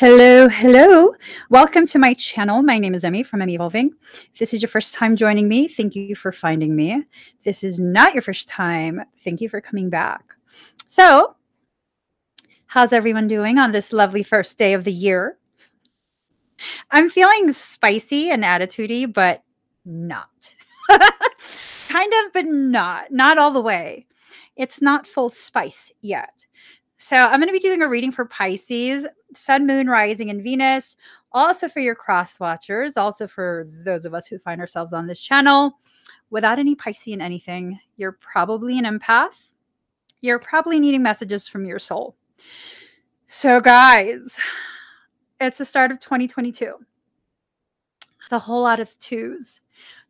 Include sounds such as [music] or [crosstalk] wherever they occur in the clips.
Hello, hello. Welcome to my channel. My name is Emmie from Emmie Evolving. If this is your first time joining me, thank you for finding me. If this is not your first time, thank you for coming back. So, how's everyone doing on this lovely first day of the year? I'm feeling spicy and attitudey, but not. [laughs] kind of, but not. Not all the way. It's not full spice yet. So I'm going to be doing a reading for Pisces, Sun, Moon, Rising, and Venus. Also for your cross watchers, also for those of us who find ourselves on this channel. Without any Pisces Piscean anything, you're probably an empath. You're probably needing messages from your soul. So, guys, it's the start of 2022. It's a whole lot of twos.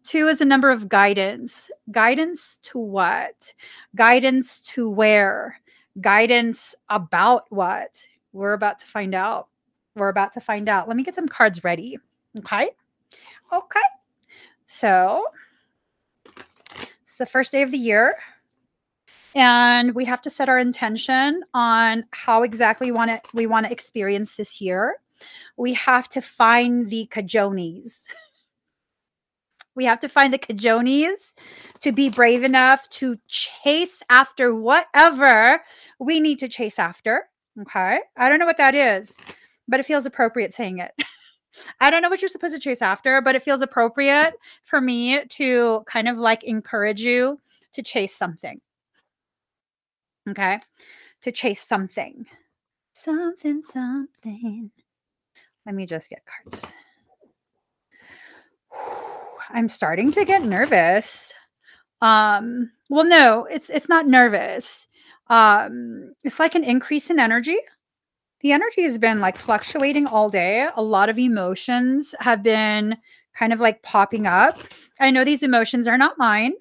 Two is a number of guidance. Guidance to what? Guidance to where? Guidance about what? We're about to find out. We're about to find out. Let me get some cards ready. Okay. Okay. So it's the first day of the year. And we have to set our intention on how exactly we want to we want to experience this year. We have to find the cajonies. [laughs] We have to find the cajonies to be brave enough to chase after whatever we need to chase after. Okay. I don't know what that is, but it feels appropriate saying it. [laughs] I don't know what you're supposed to chase after, but it feels appropriate for me to kind of like encourage you to chase something. Okay. To chase something. Something, something. Let me just get cards. [sighs] I'm starting to get nervous. Um, well, no, it's it's not nervous. Um, it's like an increase in energy. The energy has been like fluctuating all day. A lot of emotions have been kind of like popping up. I know these emotions are not mine.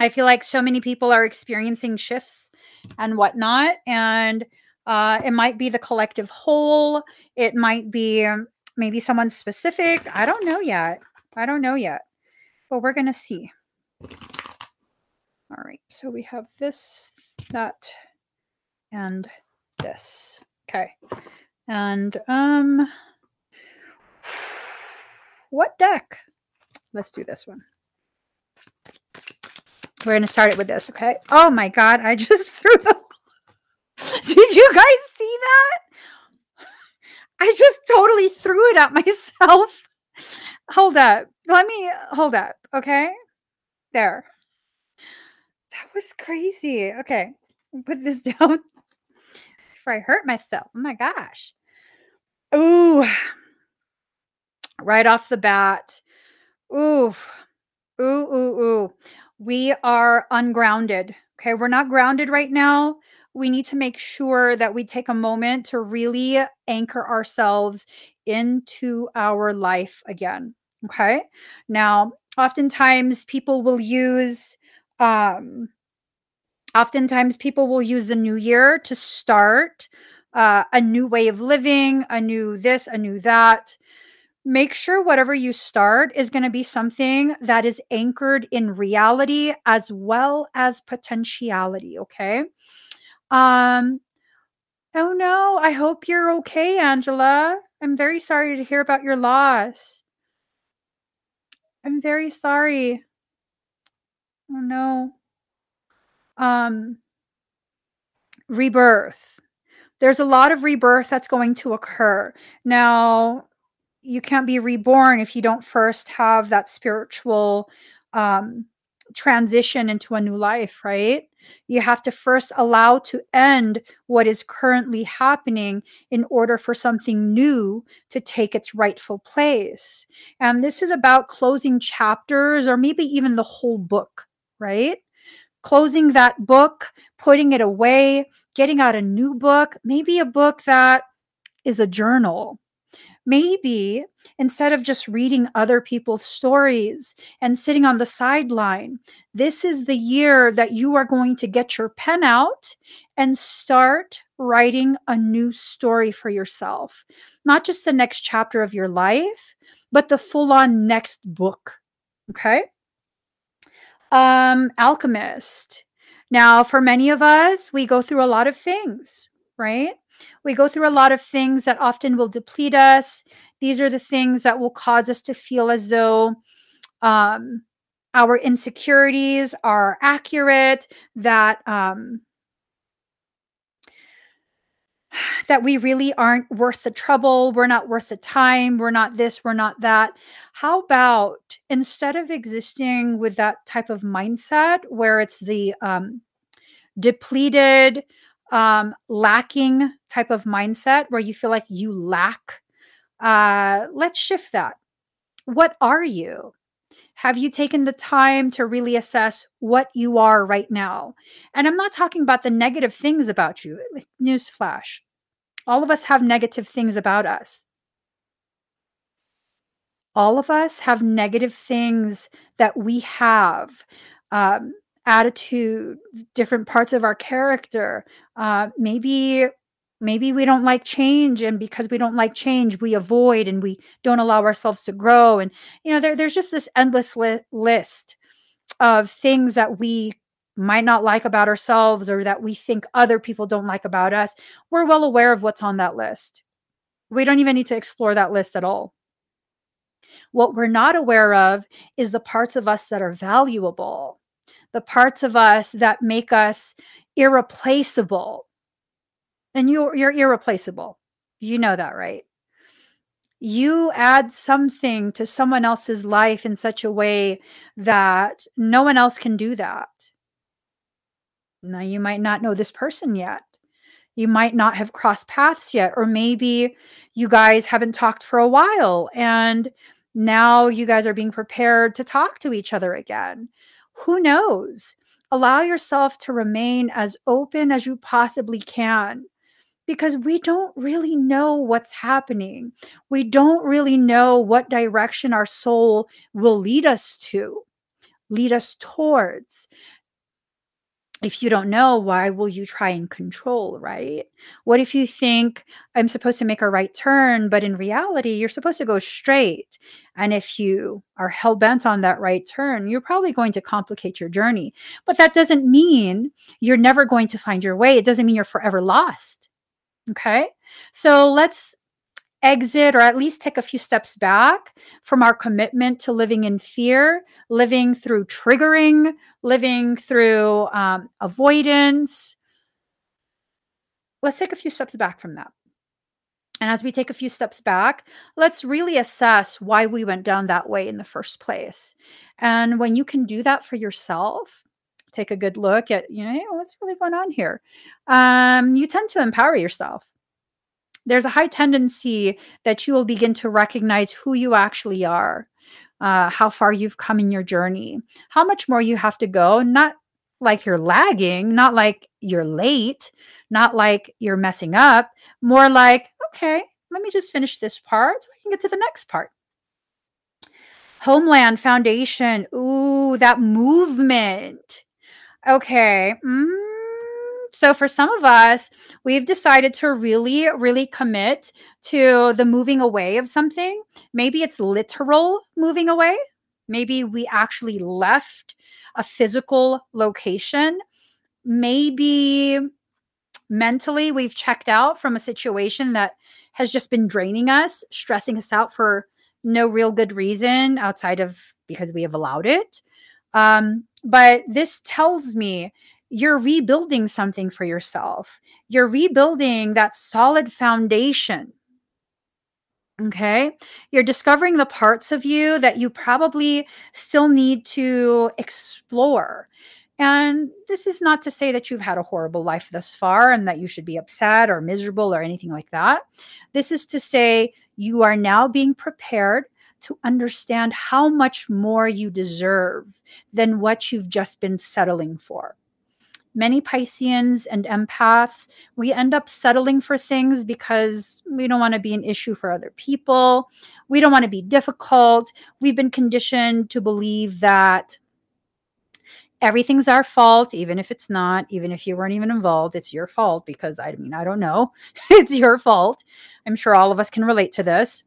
I feel like so many people are experiencing shifts and whatnot. And uh, it might be the collective whole. It might be maybe someone specific. I don't know yet. I don't know yet, but we're going to see. All right, so we have this, that, and this. Okay. And um what deck? Let's do this one. We're going to start it with this, okay? Oh my god, I [laughs] just threw the [laughs] Did you guys see that? [laughs] I just totally threw it at myself hold up. Let me uh, hold up. Okay. There. That was crazy. Okay. Put this [laughs] down before I hurt myself. Oh my gosh. Ooh. Right off the bat. Ooh. Ooh, ooh, ooh. We are ungrounded. Okay. We're not grounded right now. We need to make sure that we take a moment to really anchor ourselves into our life again. Okay. Now, oftentimes people will use, um, oftentimes people will use the new year to start uh, a new way of living, a new this, a new that. Make sure whatever you start is going to be something that is anchored in reality as well as potentiality. Okay. Um, oh no, I hope you're okay, Angela. I'm very sorry to hear about your loss. I'm very sorry. Oh no. Um rebirth. There's a lot of rebirth that's going to occur. Now, you can't be reborn if you don't first have that spiritual um transition into a new life, right? You have to first allow to end what is currently happening in order for something new to take its rightful place. And this is about closing chapters or maybe even the whole book, right? Closing that book, putting it away, getting out a new book, maybe a book that is a journal. Maybe instead of just reading other people's stories and sitting on the sideline, this is the year that you are going to get your pen out and start writing a new story for yourself. Not just the next chapter of your life, but the full on next book. Okay. Um, Alchemist. Now, for many of us, we go through a lot of things, right? We go through a lot of things that often will deplete us. These are the things that will cause us to feel as though um, our insecurities are accurate, that um, that we really aren't worth the trouble, we're not worth the time, we're not this, we're not that. How about instead of existing with that type of mindset where it's the um, depleted, um, lacking type of mindset where you feel like you lack, uh, let's shift that. What are you? Have you taken the time to really assess what you are right now? And I'm not talking about the negative things about you. Newsflash. All of us have negative things about us. All of us have negative things that we have. Um, attitude, different parts of our character. Uh, maybe maybe we don't like change and because we don't like change we avoid and we don't allow ourselves to grow and you know there, there's just this endless li- list of things that we might not like about ourselves or that we think other people don't like about us we're well aware of what's on that list we don't even need to explore that list at all what we're not aware of is the parts of us that are valuable the parts of us that make us irreplaceable and you you're irreplaceable. You know that, right? You add something to someone else's life in such a way that no one else can do that. Now you might not know this person yet. You might not have crossed paths yet or maybe you guys haven't talked for a while and now you guys are being prepared to talk to each other again. Who knows? Allow yourself to remain as open as you possibly can because we don't really know what's happening. We don't really know what direction our soul will lead us to, lead us towards. If you don't know, why will you try and control, right? What if you think I'm supposed to make a right turn, but in reality, you're supposed to go straight? And if you are hell bent on that right turn, you're probably going to complicate your journey. But that doesn't mean you're never going to find your way. It doesn't mean you're forever lost Okay. So let's exit or at least take a few steps back from our commitment to living in fear, living through triggering, living through um, avoidance. Let's take a few steps back from that. And as we take a few steps back, let's really assess why we went down that way in the first place. And when you can do that for yourself, take a good look at, you know, what's really going on here? Um, you tend to empower yourself. There's a high tendency that you will begin to recognize who you actually are, uh, how far you've come in your journey, how much more you have to go, not like you're lagging, not like you're late, not like you're messing up, more like, okay, let me just finish this part so I can get to the next part. Homeland Foundation. Ooh, that movement. Okay. Mm. So, for some of us, we've decided to really, really commit to the moving away of something. Maybe it's literal moving away. Maybe we actually left a physical location. Maybe mentally we've checked out from a situation that has just been draining us, stressing us out for no real good reason outside of because we have allowed it. Um, but this tells me you're rebuilding something for yourself. You're rebuilding that solid foundation. Okay. You're discovering the parts of you that you probably still need to explore. And this is not to say that you've had a horrible life thus far and that you should be upset or miserable or anything like that. This is to say you are now being prepared to understand how much more you deserve than what you've just been settling for. Many Pisceans and empaths, we end up settling for things because we don't want to be an issue for other people. We don't want to be difficult. We've been conditioned to believe that everything's our fault, even if it's not, even if you weren't even involved, it's your fault because I mean, I don't know. [laughs] it's your fault. I'm sure all of us can relate to this.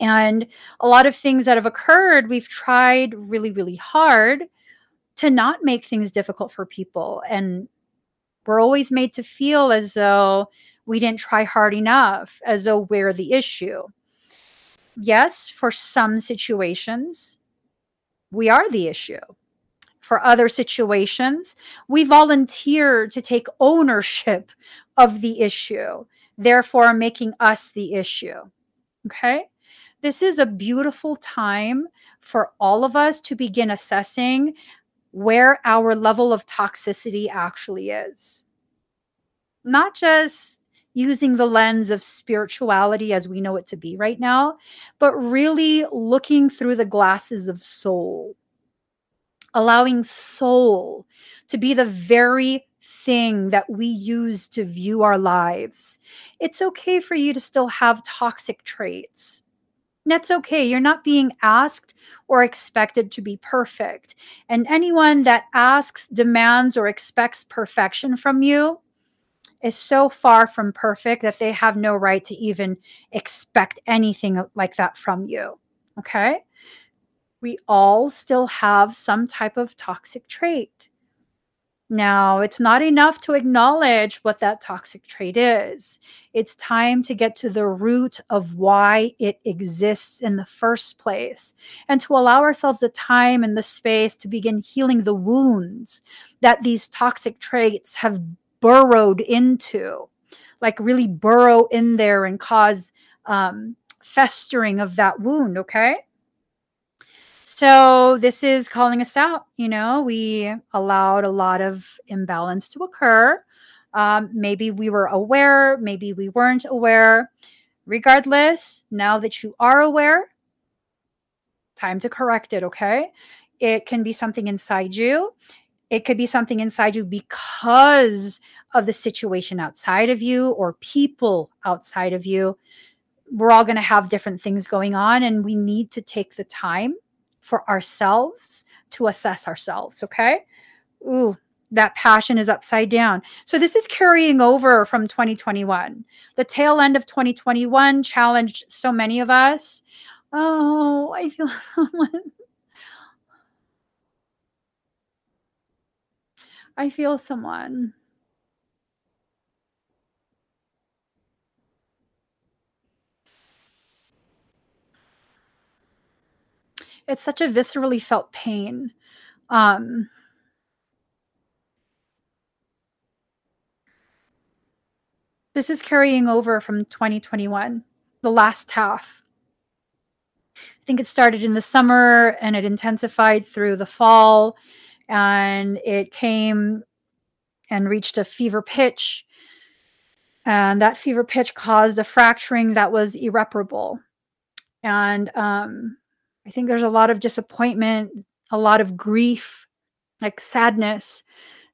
And a lot of things that have occurred, we've tried really, really hard to not make things difficult for people. And we're always made to feel as though we didn't try hard enough, as though we're the issue. Yes, for some situations, we are the issue. For other situations, we volunteer to take ownership of the issue, therefore making us the issue. Okay? This is a beautiful time for all of us to begin assessing where our level of toxicity actually is. Not just using the lens of spirituality as we know it to be right now, but really looking through the glasses of soul, allowing soul to be the very thing that we use to view our lives. It's okay for you to still have toxic traits. That's okay. You're not being asked or expected to be perfect. And anyone that asks, demands, or expects perfection from you is so far from perfect that they have no right to even expect anything like that from you. Okay. We all still have some type of toxic trait. Now, it's not enough to acknowledge what that toxic trait is. It's time to get to the root of why it exists in the first place and to allow ourselves the time and the space to begin healing the wounds that these toxic traits have burrowed into, like really burrow in there and cause um, festering of that wound, okay? So this is calling us out. You know, we allowed a lot of imbalance to occur. Um, maybe we were aware, maybe we weren't aware. Regardless, now that you are aware, time to correct it, okay? It can be something inside you. It could be something inside you because of the situation outside of you or people outside of you. We're all going to have different things going on, and we need to take the time for ourselves to assess ourselves. Okay. Ooh, that passion is upside down. So this is carrying over from 2021. The tail end of 2021 challenged so many of us. Oh, I feel [laughs] someone. I feel someone. It's such a viscerally felt pain. Um, this is carrying over from 2021, the last half. I think it started in the summer and it intensified through the fall and it came and reached a fever pitch. And that fever pitch caused a fracturing that was irreparable. And um, I think there's a lot of disappointment, a lot of grief, like sadness,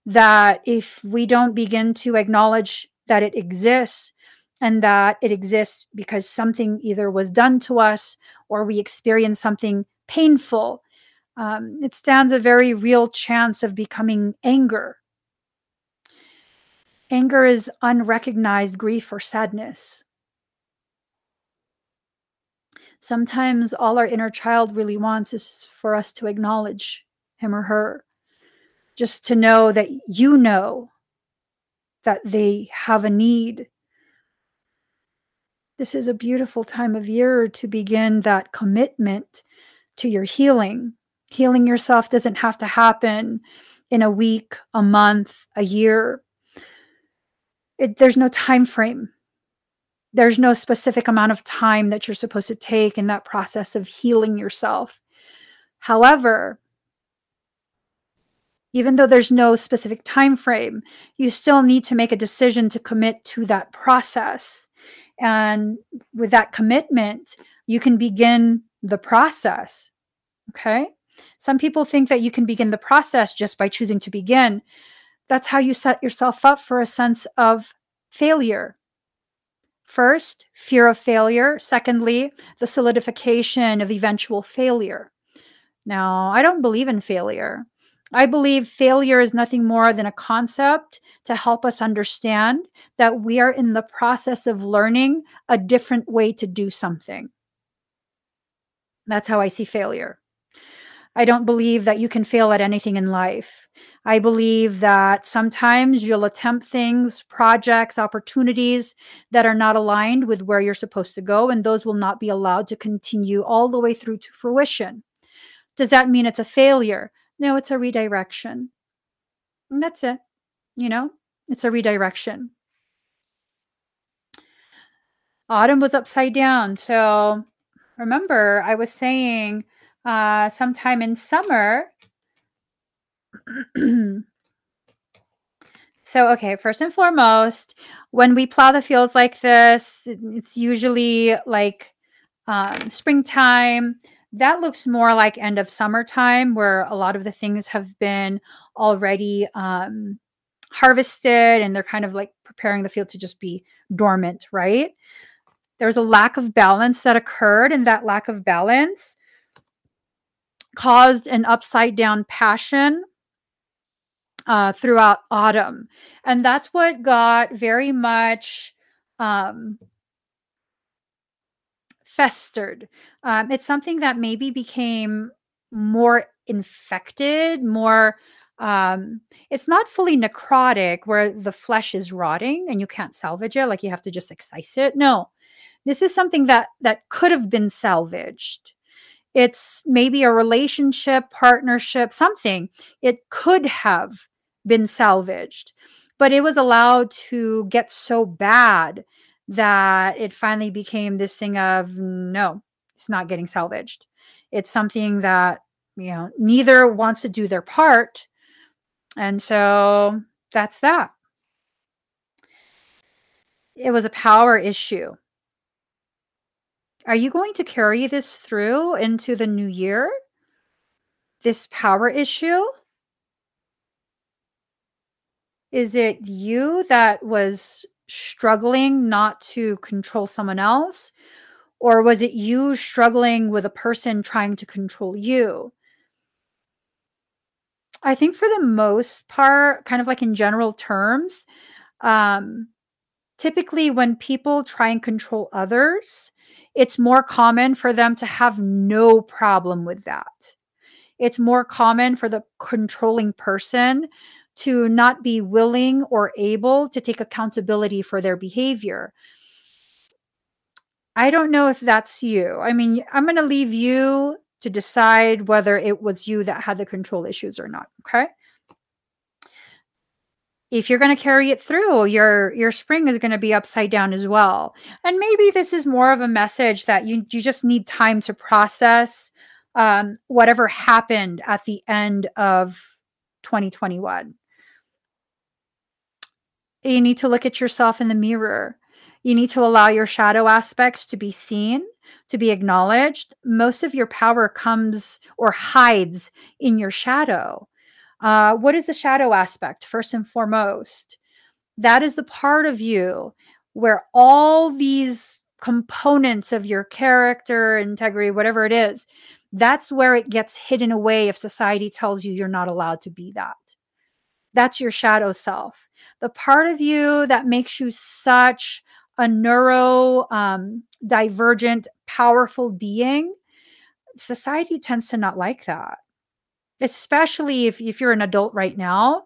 that if we don't begin to acknowledge that it exists and that it exists because something either was done to us or we experienced something painful, um, it stands a very real chance of becoming anger. Anger is unrecognized grief or sadness sometimes all our inner child really wants is for us to acknowledge him or her, just to know that you know that they have a need. This is a beautiful time of year to begin that commitment to your healing. Healing yourself doesn't have to happen in a week, a month, a year. It, there's no time frame there's no specific amount of time that you're supposed to take in that process of healing yourself. However, even though there's no specific time frame, you still need to make a decision to commit to that process. And with that commitment, you can begin the process. Okay? Some people think that you can begin the process just by choosing to begin. that's how you set yourself up for a sense of failure. First, fear of failure. Secondly, the solidification of eventual failure. Now, I don't believe in failure. I believe failure is nothing more than a concept to help us understand that we are in the process of learning a different way to do something. That's how I see failure. I don't believe that you can fail at anything in life. I believe that sometimes you'll attempt things, projects, opportunities that are not aligned with where you're supposed to go, and those will not be allowed to continue all the way through to fruition. Does that mean it's a failure? No, it's a redirection. And that's it. You know, it's a redirection. Autumn was upside down. So remember, I was saying uh, sometime in summer. [clears throat] so, okay, first and foremost, when we plow the fields like this, it's usually like um, springtime that looks more like end of summertime where a lot of the things have been already um, harvested and they're kind of like preparing the field to just be dormant right there's a lack of balance that occurred and that lack of balance caused an upside down passion uh, throughout autumn. And that's what got very much um, festered. Um, it's something that maybe became more infected, more um it's not fully necrotic where the flesh is rotting and you can't salvage it like you have to just excise it. No. This is something that that could have been salvaged it's maybe a relationship partnership something it could have been salvaged but it was allowed to get so bad that it finally became this thing of no, it's not getting salvaged. It's something that, you know, neither wants to do their part. And so that's that. It was a power issue. Are you going to carry this through into the new year? This power issue? Is it you that was struggling not to control someone else? Or was it you struggling with a person trying to control you? I think for the most part, kind of like in general terms, um, typically when people try and control others, it's more common for them to have no problem with that. It's more common for the controlling person to not be willing or able to take accountability for their behavior. I don't know if that's you. I mean, I'm going to leave you to decide whether it was you that had the control issues or not, okay? If you're going to carry it through, your your spring is going to be upside down as well. And maybe this is more of a message that you you just need time to process um, whatever happened at the end of 2021 you need to look at yourself in the mirror. You need to allow your shadow aspects to be seen, to be acknowledged. Most of your power comes or hides in your shadow. Uh, what is the shadow aspect? First and foremost, that is the part of you where all these components of your character, integrity, whatever it is, that's where it gets hidden away if society tells you you're not allowed to be that. That's your shadow self the part of you that makes you such a neuro um, divergent, powerful being, society tends to not like that. Especially if, if you're an adult right now.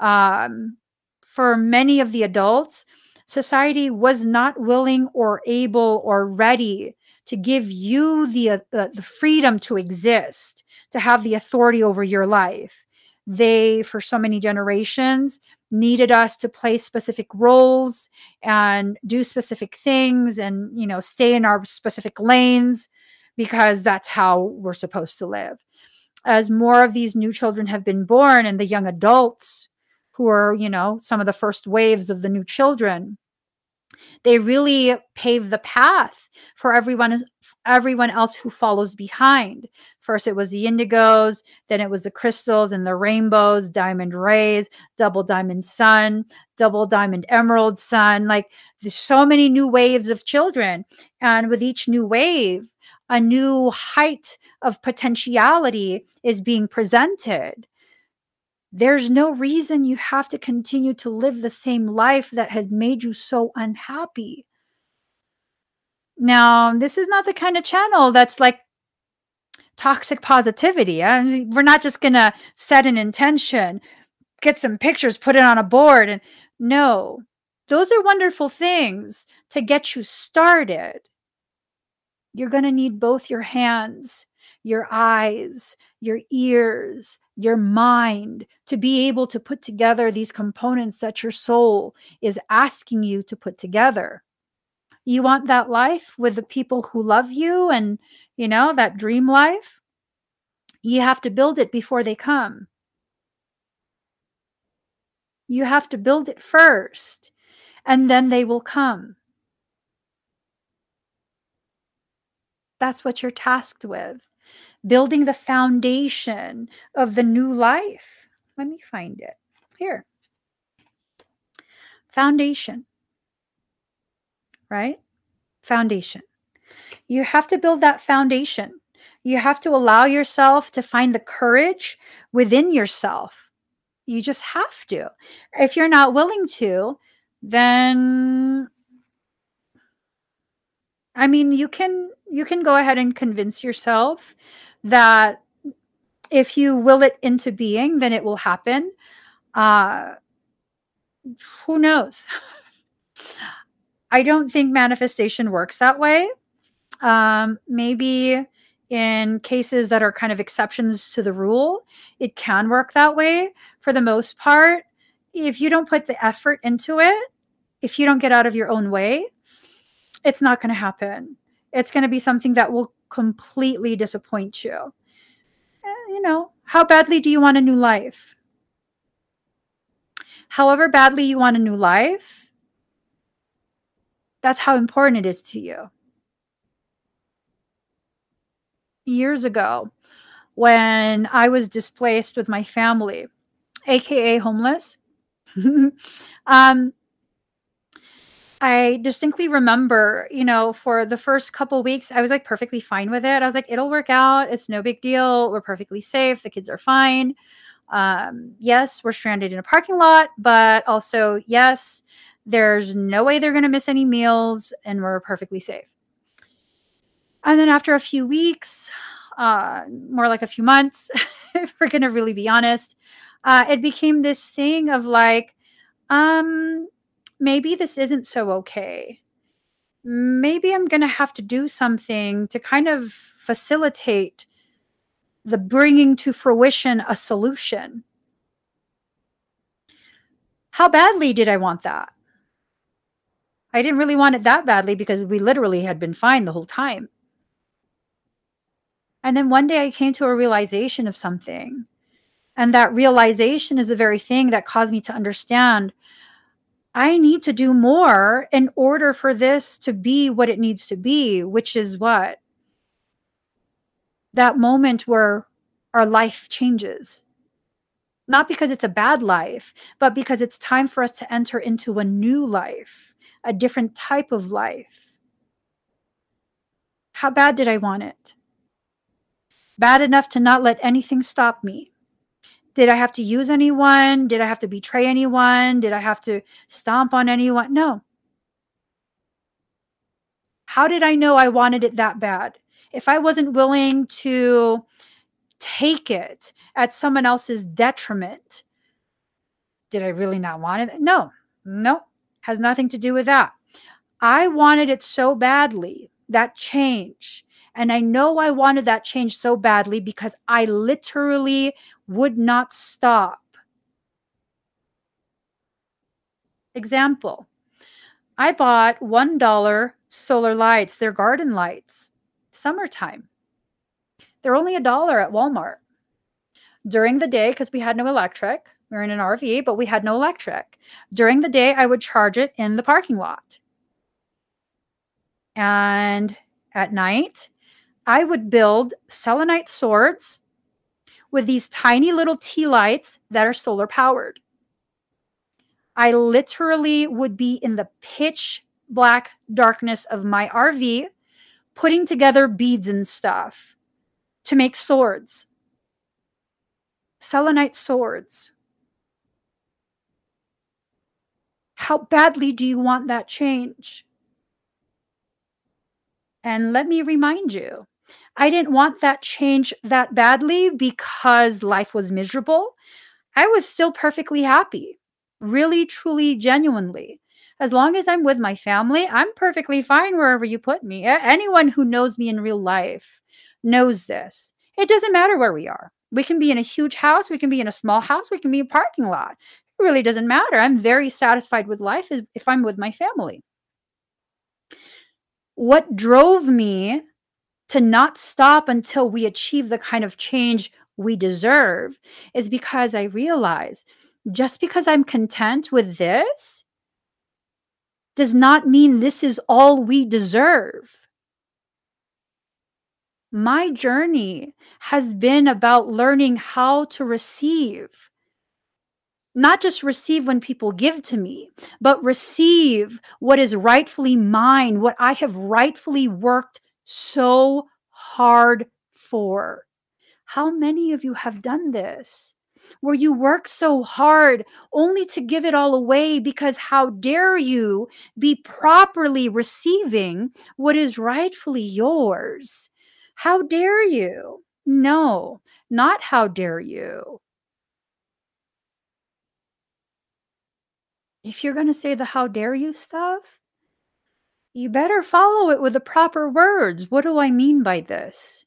Um, for many of the adults, society was not willing or able or ready to give you the, uh, the freedom to exist, to have the authority over your life. They, for so many generations, needed us to play specific roles and do specific things and you know stay in our specific lanes because that's how we're supposed to live as more of these new children have been born and the young adults who are you know some of the first waves of the new children They really pave the path for everyone everyone else who follows behind. First, it was the indigos, then it was the crystals and the rainbows, diamond rays, double diamond sun, double diamond emerald sun. Like there's so many new waves of children. And with each new wave, a new height of potentiality is being presented. There's no reason you have to continue to live the same life that has made you so unhappy. Now, this is not the kind of channel that's like toxic positivity. And we're not just going to set an intention, get some pictures, put it on a board. And no, those are wonderful things to get you started. You're going to need both your hands, your eyes, your ears, your mind to be able to put together these components that your soul is asking you to put together. You want that life with the people who love you and, you know, that dream life? You have to build it before they come. You have to build it first, and then they will come. That's what you're tasked with building the foundation of the new life. Let me find it here. Foundation right? Foundation. You have to build that foundation. You have to allow yourself to find the courage within yourself. You just have to. If you're not willing to, then I mean, you can you can go ahead and convince yourself that if you will it into being, then it will happen. Uh, who knows? [laughs] I don't think manifestation works that way. Um, maybe in cases that are kind of exceptions to the rule, it can work that way. For the most part, if you don't put the effort into it, if you don't get out of your own way, it's not going to happen. It's going to be something that will completely disappoint you. You know, how badly do you want a new life? However badly you want a new life, that's how important it is to you. Years ago, when I was displaced with my family, aka homeless, [laughs] um, I distinctly remember, you know, for the first couple weeks, I was like perfectly fine with it. I was like, it'll work out. It's no big deal. We're perfectly safe. The kids are fine. Um, yes, we're stranded in a parking lot, but also, yes, there's no way they're going to miss any meals and we're perfectly safe. And then after a few weeks, uh, more like a few months, [laughs] if we're going to really be honest, uh, it became this thing of like, um, maybe this isn't so okay. Maybe I'm going to have to do something to kind of facilitate the bringing to fruition a solution. How badly did I want that? I didn't really want it that badly because we literally had been fine the whole time. And then one day I came to a realization of something. And that realization is the very thing that caused me to understand I need to do more in order for this to be what it needs to be, which is what? That moment where our life changes. Not because it's a bad life, but because it's time for us to enter into a new life a different type of life. How bad did I want it? Bad enough to not let anything stop me. Did I have to use anyone? Did I have to betray anyone? Did I have to stomp on anyone? No. How did I know I wanted it that bad? If I wasn't willing to take it at someone else's detriment, did I really not want it? No, no, has nothing to do with that. I wanted it so badly, that change. And I know I wanted that change so badly because I literally would not stop. Example I bought $1 solar lights, they're garden lights, summertime. They're only a dollar at Walmart. During the day, because we had no electric, we were in an RV, but we had no electric. During the day, I would charge it in the parking lot. And at night, I would build selenite swords with these tiny little tea lights that are solar powered. I literally would be in the pitch black darkness of my RV putting together beads and stuff to make swords. Selenite swords. How badly do you want that change? And let me remind you, I didn't want that change that badly because life was miserable. I was still perfectly happy, really, truly, genuinely. As long as I'm with my family, I'm perfectly fine wherever you put me. Anyone who knows me in real life knows this. It doesn't matter where we are. We can be in a huge house, we can be in a small house, we can be in a parking lot. It really doesn't matter. I'm very satisfied with life if I'm with my family. What drove me to not stop until we achieve the kind of change we deserve is because I realize just because I'm content with this does not mean this is all we deserve. My journey has been about learning how to receive. Not just receive when people give to me, but receive what is rightfully mine, what I have rightfully worked so hard for. How many of you have done this? Where you work so hard only to give it all away because how dare you be properly receiving what is rightfully yours? How dare you? No, not how dare you. If you're going to say the how dare you stuff, you better follow it with the proper words. What do I mean by this?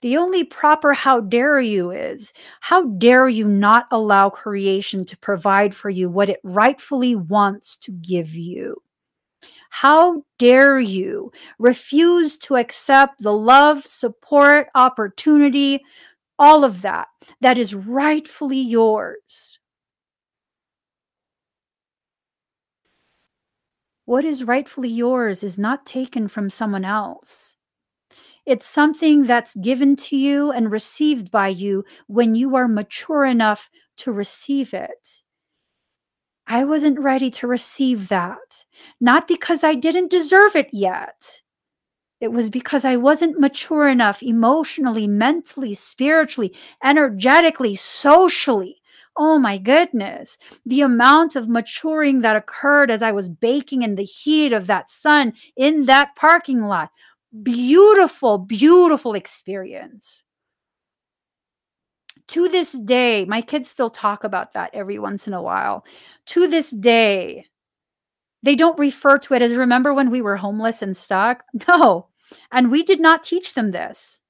The only proper how dare you is how dare you not allow creation to provide for you what it rightfully wants to give you? How dare you refuse to accept the love, support, opportunity, all of that that is rightfully yours? What is rightfully yours is not taken from someone else. It's something that's given to you and received by you when you are mature enough to receive it. I wasn't ready to receive that, not because I didn't deserve it yet. It was because I wasn't mature enough emotionally, mentally, spiritually, energetically, socially Oh my goodness. The amount of maturing that occurred as I was baking in the heat of that sun in that parking lot. Beautiful, beautiful experience. To this day, my kids still talk about that every once in a while. To this day, they don't refer to it as remember when we were homeless and stuck? No. And we did not teach them this.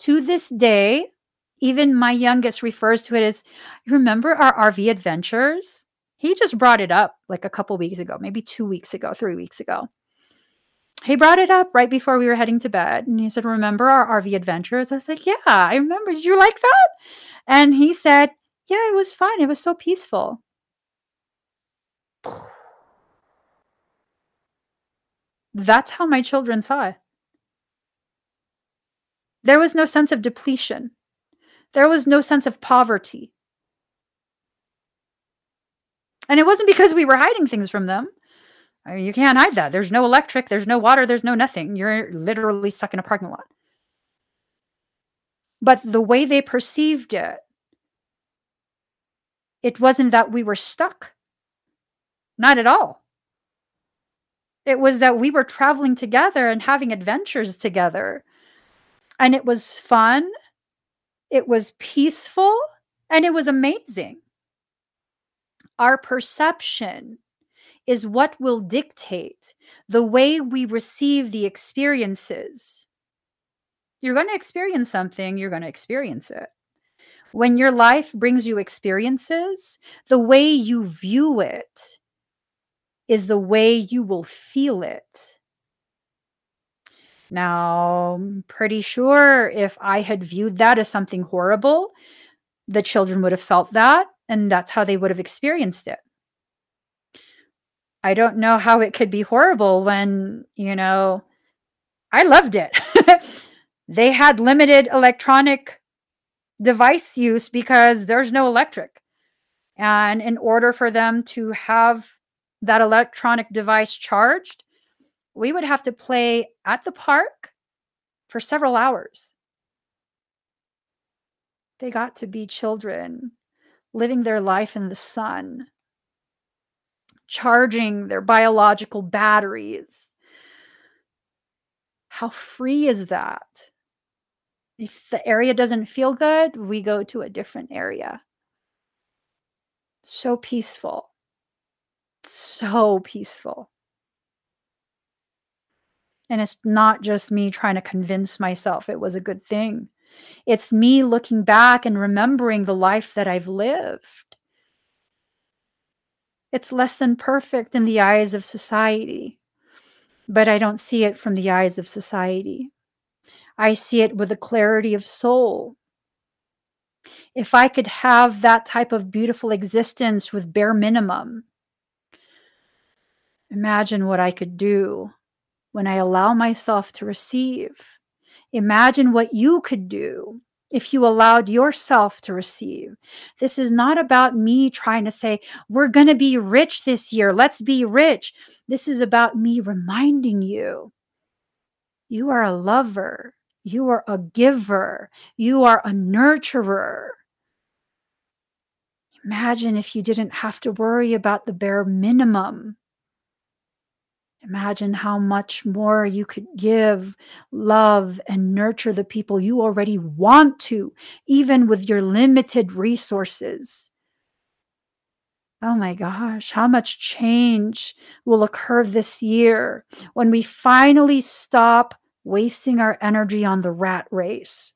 To this day, even my youngest refers to it as remember our RV adventures? He just brought it up like a couple weeks ago, maybe two weeks ago, three weeks ago. He brought it up right before we were heading to bed. And he said, Remember our RV adventures? I was like, Yeah, I remember. Did you like that? And he said, Yeah, it was fun. It was so peaceful. That's how my children saw it. There was no sense of depletion. There was no sense of poverty. And it wasn't because we were hiding things from them. I mean, you can't hide that. There's no electric, there's no water, there's no nothing. You're literally stuck in a parking lot. But the way they perceived it, it wasn't that we were stuck. Not at all. It was that we were traveling together and having adventures together. And it was fun it was peaceful and it was amazing. Our perception is what will dictate the way we receive the experiences. You're going to experience something, you're going to experience it. When your life brings you experiences, the way you view it is the way you will feel it. Now, I'm pretty sure if I had viewed that as something horrible, the children would have felt that, and that's how they would have experienced it. I don't know how it could be horrible when, you know, I loved it. [laughs] they had limited electronic device use because there's no electric. And in order for them to have that electronic device charged, we would have to play at the park for several hours. They got to be children living their life in the sun, charging their biological batteries. How free is that? If the area doesn't feel good, we go to a different area. So peaceful. So peaceful. And it's not just me trying to convince myself it was a good thing. It's me looking back and remembering the life that I've lived. It's less than perfect in the eyes of society, but I don't see it from the eyes of society. I see it with a clarity of soul. If I could have that type of beautiful existence with bare minimum, imagine what I could do when I allow myself to receive. Imagine what you could do if you allowed yourself to receive. This is not about me trying to say, we're going to be rich this year. Let's be rich. This is about me reminding you you are a lover, you are a giver, you are a nurturer. Imagine if you didn't have to worry about the bare minimum Imagine how much more you could give, love, and nurture the people you already want to, even with your limited resources. Oh my gosh, how much change will occur this year when we finally stop wasting our energy on the rat race.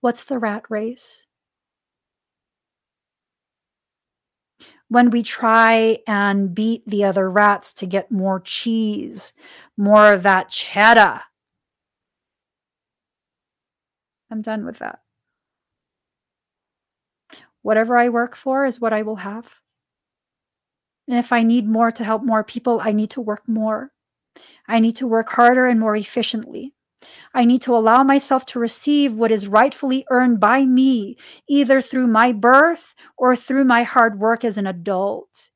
What's the rat race? When we try and beat the other rats to get more cheese, more of that cheddar. I'm done with that. Whatever I work for is what I will have. And if I need more to help more people, I need to work more. I need to work harder and more efficiently. I need to allow myself to receive what is rightfully earned by me, either through my birth or through my hard work as an adult.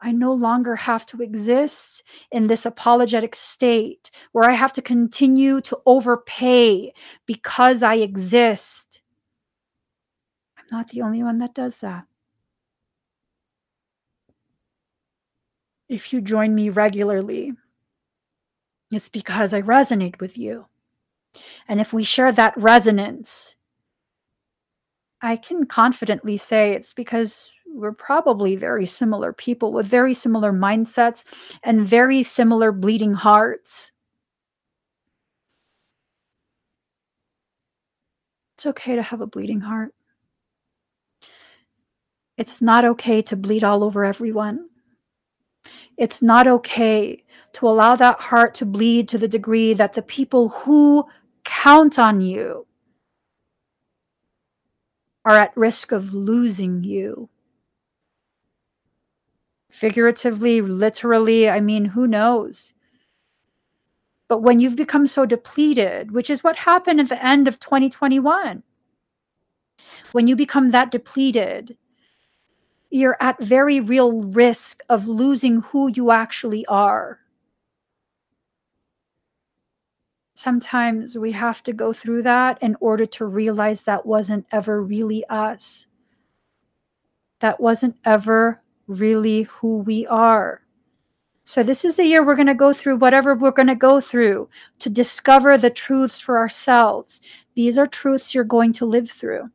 I no longer have to exist in this apologetic state where I have to continue to overpay because I exist. I'm not the only one that does that. If you join me regularly, it's because I resonate with you. And if we share that resonance, I can confidently say it's because we're probably very similar people with very similar mindsets and very similar bleeding hearts. It's okay to have a bleeding heart. It's not okay to bleed all over everyone. It's not okay to allow that heart to bleed to the degree that the people who count on you are at risk of losing you. Figuratively, literally, I mean, who knows? But when you've become so depleted, which is what happened at the end of 2021, when you become that depleted, you're at very real risk of losing who you actually are. Sometimes we have to go through that in order to realize that wasn't ever really us. That wasn't ever really who we are. So, this is the year we're going to go through whatever we're going to go through to discover the truths for ourselves. These are truths you're going to live through.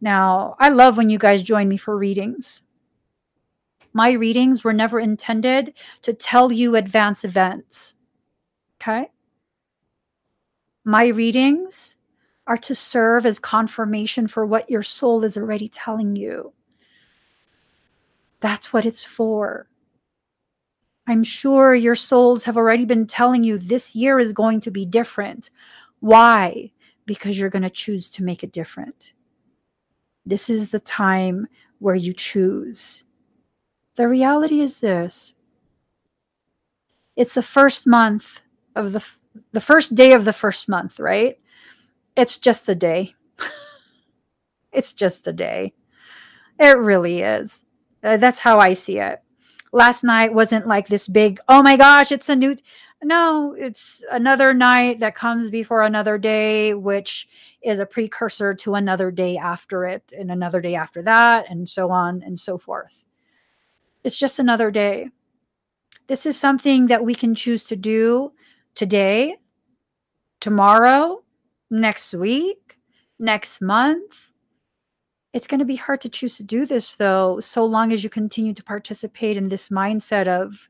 Now, I love when you guys join me for readings. My readings were never intended to tell you advance events. Okay? My readings are to serve as confirmation for what your soul is already telling you. That's what it's for. I'm sure your souls have already been telling you this year is going to be different. Why? Because you're going to choose to make it different. This is the time where you choose. The reality is this it's the first month of the the first day of the first month, right? It's just a day. [laughs] it's just a day. It really is. Uh, that's how I see it. Last night wasn't like this big, oh my gosh, it's a new. No, it's another night that comes before another day, which is a precursor to another day after it, and another day after that, and so on and so forth. It's just another day. This is something that we can choose to do today, tomorrow, next week, next month. It's going to be hard to choose to do this, though, so long as you continue to participate in this mindset of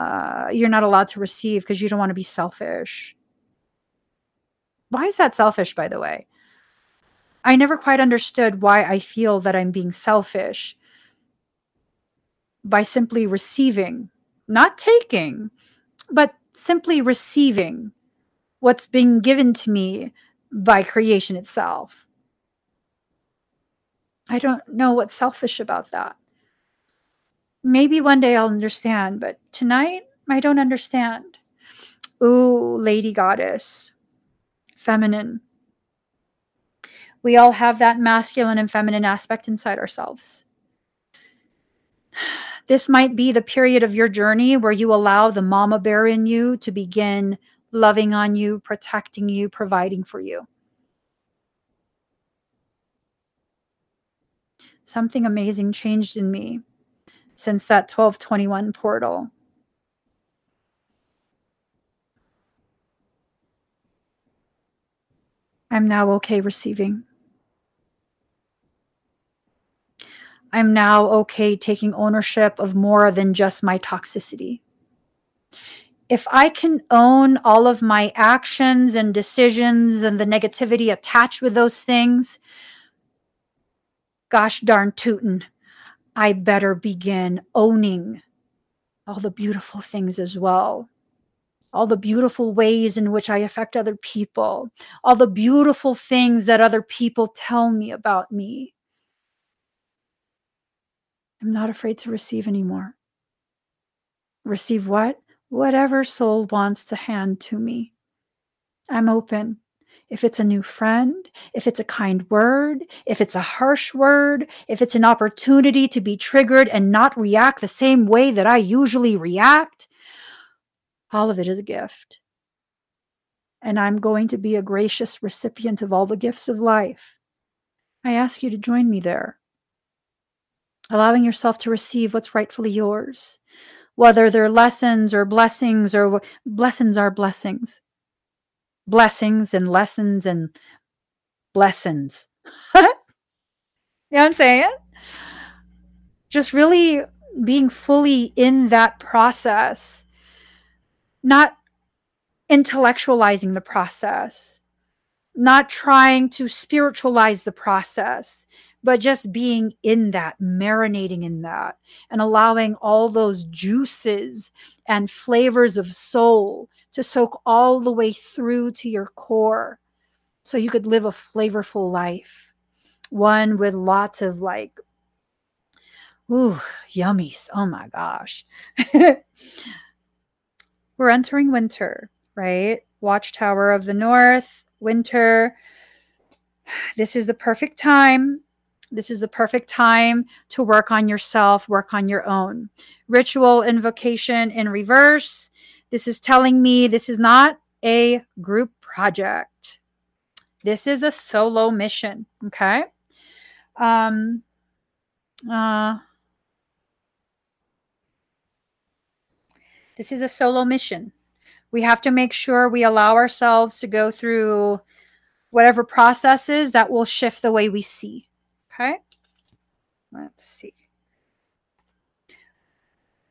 uh, you're not allowed to receive because you don't want to be selfish. Why is that selfish, by the way? I never quite understood why I feel that I'm being selfish by simply receiving, not taking, but simply receiving what's being given to me by creation itself. I don't know what's selfish about that. Maybe one day I'll understand, but tonight I don't understand. Ooh, lady goddess, feminine. We all have that masculine and feminine aspect inside ourselves. This might be the period of your journey where you allow the mama bear in you to begin loving on you, protecting you, providing for you. Something amazing changed in me since that 1221 portal. I'm now okay receiving. I'm now okay taking ownership of more than just my toxicity. If I can own all of my actions and decisions and the negativity attached with those things, gosh darn tootin', I better begin owning all the beautiful things as well. All the beautiful ways in which I affect other people, all the beautiful things that other people tell me about me. I'm not afraid to receive anymore. Receive what? Whatever soul wants to hand to me. I'm open. If it's a new friend, if it's a kind word, if it's a harsh word, if it's an opportunity to be triggered and not react the same way that I usually react, all of it is a gift. And I'm going to be a gracious recipient of all the gifts of life. I ask you to join me there allowing yourself to receive what's rightfully yours, whether they're lessons or blessings or blessings are blessings. Blessings and lessons and blessings. [laughs] you know what I'm saying? Just really being fully in that process, not intellectualizing the process, not trying to spiritualize the process, but just being in that, marinating in that, and allowing all those juices and flavors of soul to soak all the way through to your core so you could live a flavorful life. One with lots of like, ooh, yummies. Oh my gosh. [laughs] We're entering winter, right? Watchtower of the North, winter. [sighs] This is the perfect time this is the perfect time to work on yourself, work on your own. Ritual invocation in reverse. This is telling me this is not a group project. This is a solo mission. Okay. Um, uh, this is a solo mission. We have to make sure we allow ourselves to go through whatever processes that will shift the way we see. Okay. Let's see.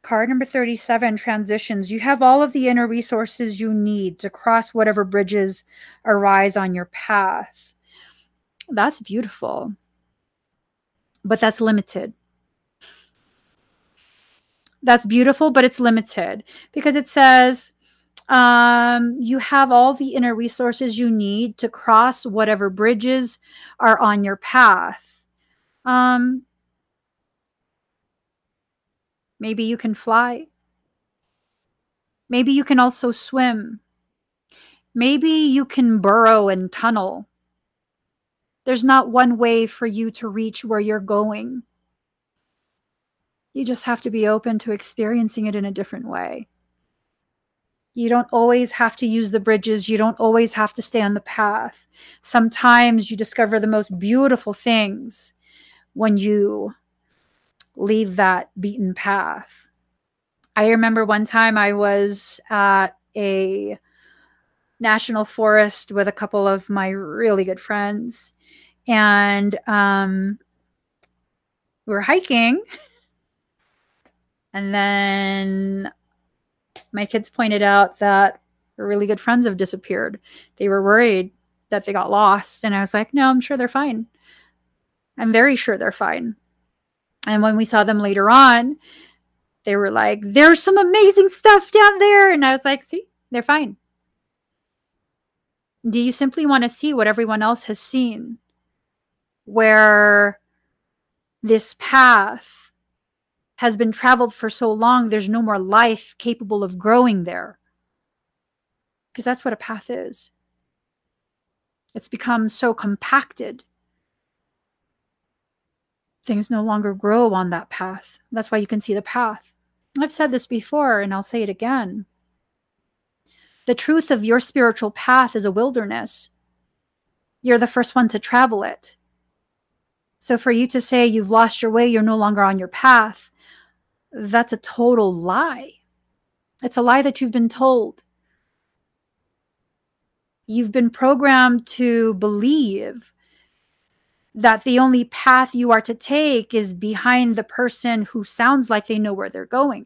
Card number 37 transitions. You have all of the inner resources you need to cross whatever bridges arise on your path. That's beautiful, but that's limited. That's beautiful, but it's limited because it says um, you have all the inner resources you need to cross whatever bridges are on your path um, Maybe you can fly. Maybe you can also swim. Maybe you can burrow and tunnel. There's not one way for you to reach where you're going. You just have to be open to experiencing it in a different way. You don't always have to use the bridges. You don't always have to stay on the path. Sometimes you discover the most beautiful things when you leave that beaten path. I remember one time I was at a national forest with a couple of my really good friends, and um, we were hiking. And then my kids pointed out that really good friends have disappeared. They were worried that they got lost. And I was like, no, I'm sure they're fine. I'm very sure they're fine. And when we saw them later on, they were like, there's some amazing stuff down there. And I was like, see, they're fine. Do you simply want to see what everyone else has seen? Where this path has been traveled for so long, there's no more life capable of growing there. Because that's what a path is. It's become so compacted. Things no longer grow on that path. That's why you can see the path. I've said this before, and I'll say it again. The truth of your spiritual path is a wilderness. You're the first one to travel it. So for you to say you've lost your way, you're no longer on your path, that's a total lie. It's a lie that you've been told. You've been programmed to believe that the only path you are to take is behind the person who sounds like they know where they're going.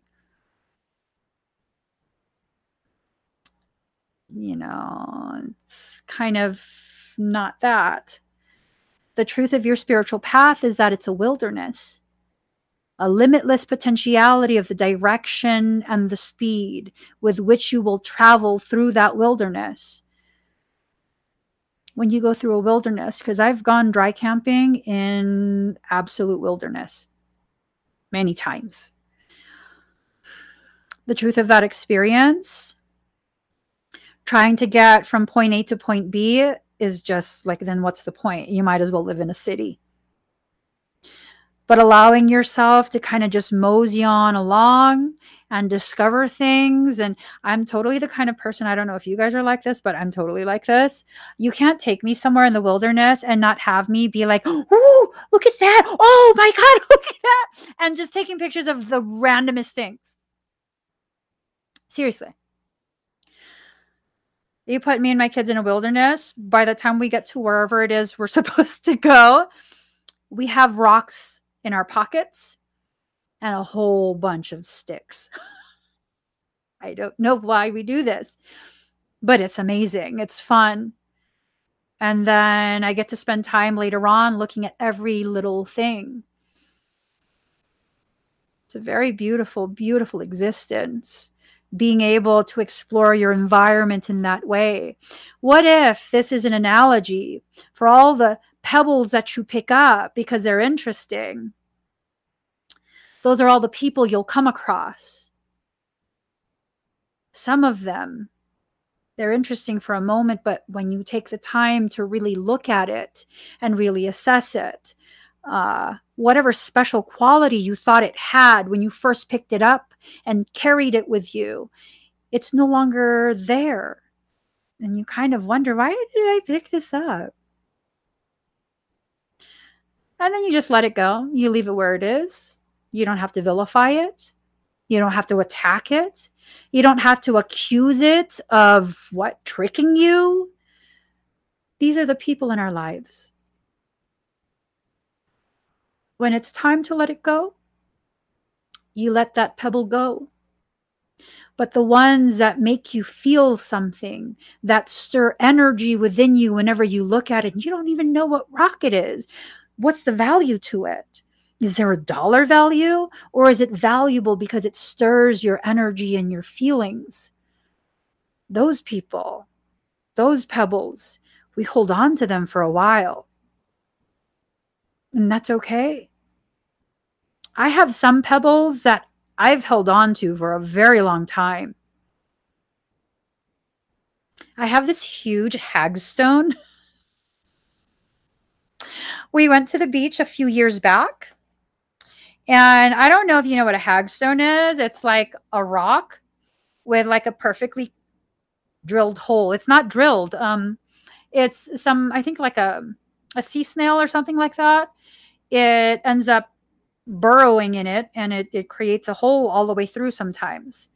You know, it's kind of not that. The truth of your spiritual path is that it's a wilderness a limitless potentiality of the direction and the speed with which you will travel through that wilderness. When you go through a wilderness, because I've gone dry camping in absolute wilderness many times. The truth of that experience, trying to get from point A to point B, is just like, then what's the point? You might as well live in a city but allowing yourself to kind of just mosey on along and discover things. And I'm totally the kind of person, I don't know if you guys are like this, but I'm totally like this. You can't take me somewhere in the wilderness and not have me be like, oh, look at that. Oh my God, [laughs] look at that. And just taking pictures of the randomest things. Seriously. You put me and my kids in a wilderness. By the time we get to wherever it is we're [laughs] supposed to go, we have rocks in our pockets and a whole bunch of sticks. I don't know why we do this, but it's amazing. It's fun. And then I get to spend time later on looking at every little thing. It's a very beautiful, beautiful existence being able to explore your environment in that way. What if this is an analogy for all the pebbles that you pick up because they're interesting. Those are all the people you'll come across. Some of them, they're interesting for a moment, but when you take the time to really look at it and really assess it, uh, whatever special quality you thought it had when you first picked it up and carried it with you, it's no longer there. And you kind of wonder, why did I pick this up? and then you just let it go. You leave it where it is. You don't have to vilify it. You don't have to attack it. You don't have to accuse it of what tricking you. These are the people in our lives. When it's time to let it go, you let that pebble go. But the ones that make you feel something, that stir energy within you whenever you look at it, and you don't even know what rock it is, what's the value to it? Is there a dollar value or is it valuable because it stirs your energy and your feelings? Those people, those pebbles, we hold on to them for a while. And that's okay. I have some pebbles that I've held on to for a very long time. I have this huge hagstone. [laughs] we went to the beach a few years back. And I don't know if you know what a hagstone is. It's like a rock with like a perfectly drilled hole. It's not drilled. Um, it's some, I think, like a a sea snail or something like that. It ends up burrowing in it, and it it creates a hole all the way through sometimes.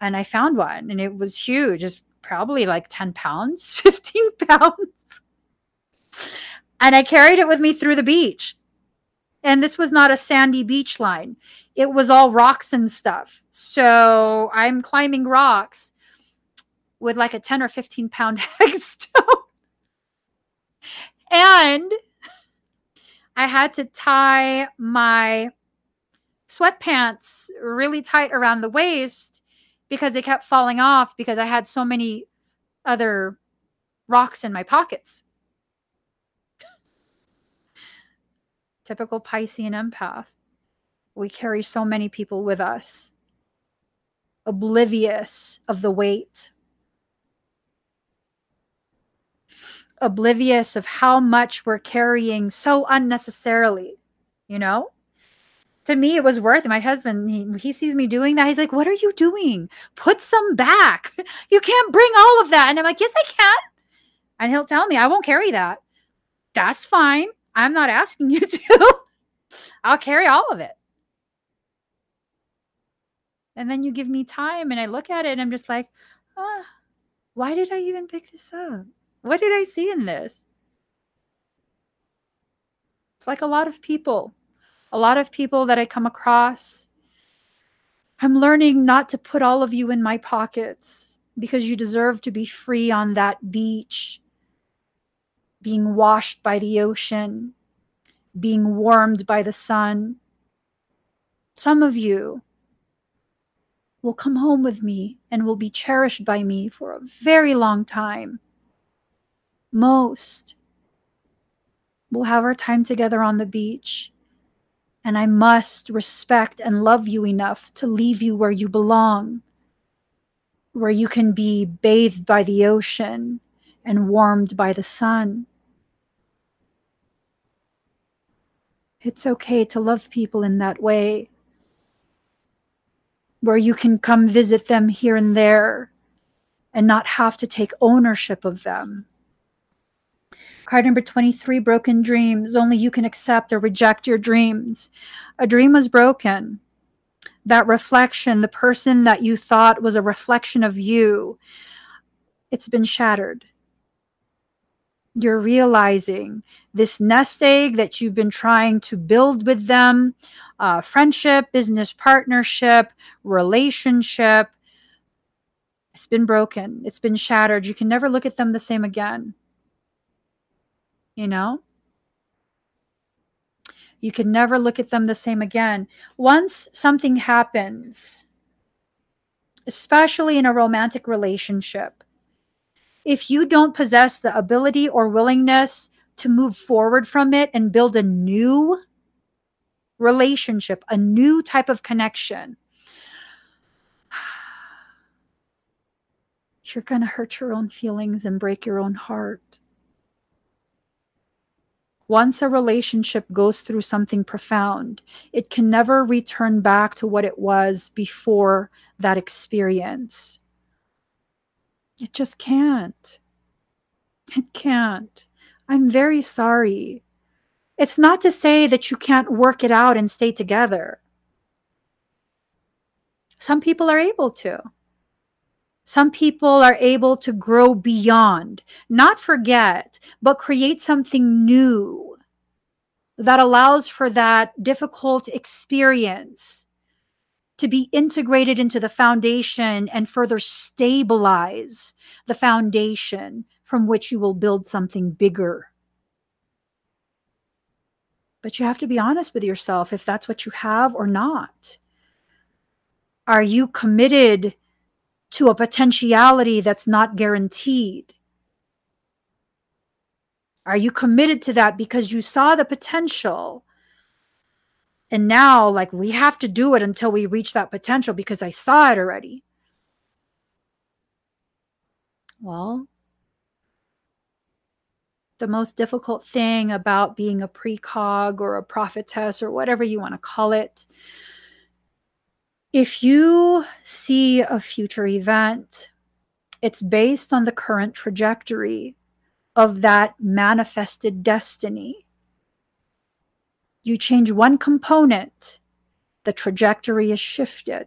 And I found one, and it was huge. It's probably like ten pounds, [laughs] fifteen pounds. And I carried it with me through the beach. And this was not a sandy beach line. It was all rocks and stuff. So I'm climbing rocks with like a 10 or 15 pound [laughs] hagstone. and I had to tie my sweatpants really tight around the waist because they kept falling off because I had so many other rocks in my pockets. Typical Piscean empath. We carry so many people with us, oblivious of the weight oblivious of how much we're carrying so unnecessarily, you know? To me, it was worth it. My husband, he, he sees me doing that. He's like, What are you doing? Put some back. [laughs] You can't bring all of that. And I'm like, Yes, I can. And he'll tell me, I won't carry that. That's fine. I'm not asking [laughs] you to. I'll carry all of it. And then you give me time and I look at it and I'm just like, oh, why did I even pick this up? What did I see in this? It's like a lot of people, a lot of people that I come across. I'm learning not to put all of you in my pockets because you deserve to be free on that beach, being washed by the ocean, being warmed by the sun. Some of you will come home with me and will be cherished by me for a very long time most. We'll have our time together on the beach. And I must respect and love you enough to leave you where you belong, where you can be bathed by the ocean and warmed by the sun. It's okay to love people in that way, where you can come visit them here and there and not have to take ownership of them. Card number 23 Broken Dreams. Only you can accept or reject your dreams. A dream was broken. That reflection, the person that you thought was a reflection of you, it's been shattered. You're realizing this nest egg that you've been trying to build with them uh, friendship, business partnership, relationship. It's been broken. It's been shattered. You can never look at them the same again you know? You can never look at them the same again. Once something happens, especially in a romantic relationship, if you don't possess the ability or willingness to move forward from it and build a new relationship, a new type of connection, [sighs] you're going to hurt your own feelings and break your own heart. Once a relationship goes through something profound, it can never return back to what it was before that experience. It just can't. It can't. I'm very sorry. It's not to say that you can't work it out and stay together. Some people are able to. Some people are able to grow beyond, not forget, but create something new that allows for that difficult experience to be integrated into the foundation and further stabilize the foundation from which you will build something bigger. But you have to be honest with yourself if that's what you have or not. Are you committed to a potentiality that's not guaranteed? Are you committed to that because you saw the potential And now, like, we have to do it until we reach that potential because I saw it already. Well, the most difficult thing about being a precog or a prophetess or whatever you want to call it, if you see a future event, it's based on the current trajectory of that manifested destiny. You change one component, the trajectory is shifted.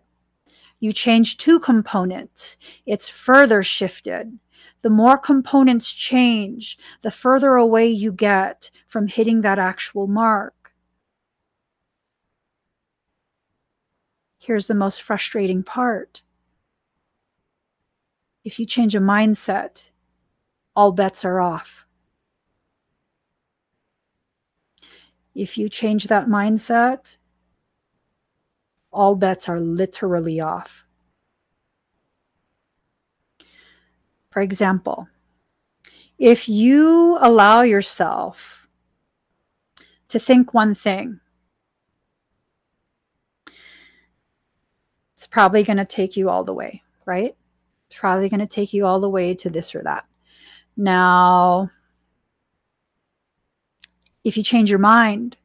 You change two components, it's further shifted. The more components change, the further away you get from hitting that actual mark. Here's the most frustrating part. If you change a mindset, all bets are off. If you change that mindset, all bets are literally off. For example, if you allow yourself to think one thing, it's probably going to take you all the way, right? It's probably going to take you all the way to this or that. Now, if you change your mind,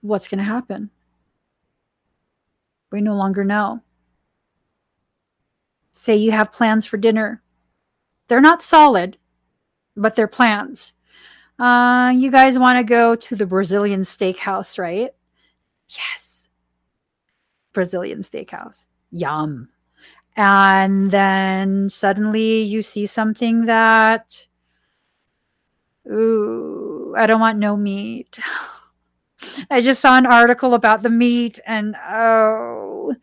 what's going to happen? We no longer know. Say you have plans for dinner. They're not solid, but they're plans. Uh, you guys want to go to the Brazilian steakhouse, right? Yes. Brazilian steakhouse. Yum. And then suddenly you see something that Ooh, I don't want no meat. [laughs] I just saw an article about the meat and oh,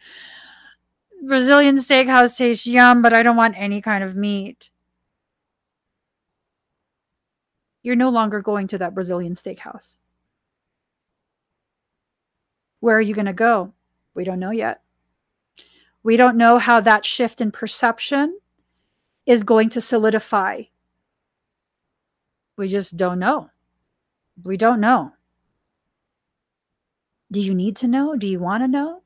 Brazilian steakhouse tastes yum, but I don't want any kind of meat. You're no longer going to that Brazilian steakhouse. Where are you going to go? We don't know yet. We don't know how that shift in perception is going to solidify we just don't know. We don't know. Do you need to know? Do you want to know?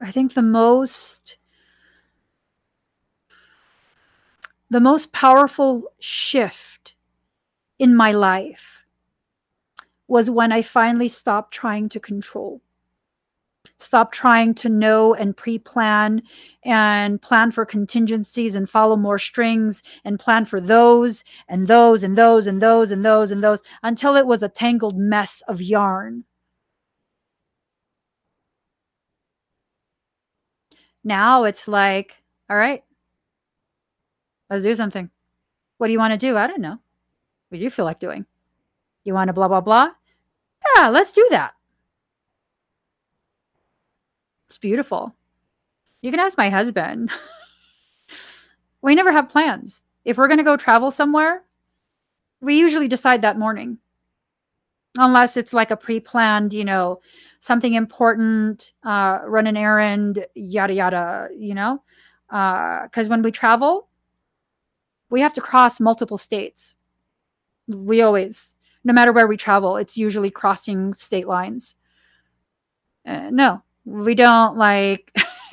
I think the most the most powerful shift in my life was when I finally stopped trying to control. Stop trying to know and pre plan and plan for contingencies and follow more strings and plan for those and those and those and those and those and those until it was a tangled mess of yarn. Now it's like, all right, let's do something. What do you want to do? I don't know. What do you feel like doing? You want to blah, blah, blah? Yeah, let's do that. It's beautiful. You can ask my husband. [laughs] we never have plans. If we're going to go travel somewhere, we usually decide that morning. Unless it's like a pre planned, you know, something important, uh, run an errand, yada, yada, you know? Uh, because uh, when we travel, we have to cross multiple states. We always, no matter where we travel, it's usually crossing state lines. Uh, no, we don't like [laughs]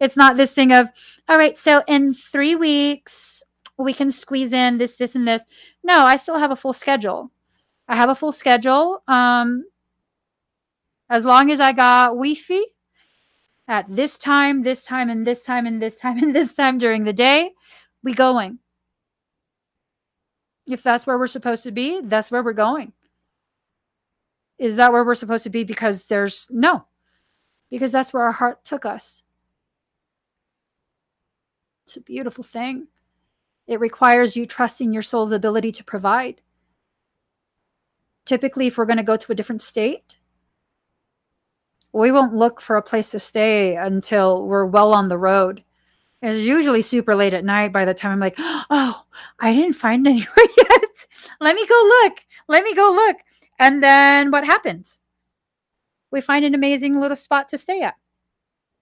it's not this thing of all right so in three weeks we can squeeze in this this and this. No i still have a full schedule. I have a full schedule um as long as i got wi-fi at this time this time and this time and this time [laughs] and this time during the day we going. If that's where we're supposed to be that's where we're going. Is that where we're supposed to be because there's no because that's where our heart took us. It's a beautiful thing. It requires you trusting your soul's ability to provide. Typically, if we're going to go to a different state, we won't look for a place to stay until we're well on the road. It's usually super late at night by the time I'm like, [gasps] oh, I didn't find [laughs] anywhere yet. Let me go look. Let me go look. And then what happens? We find an amazing little spot to stay at.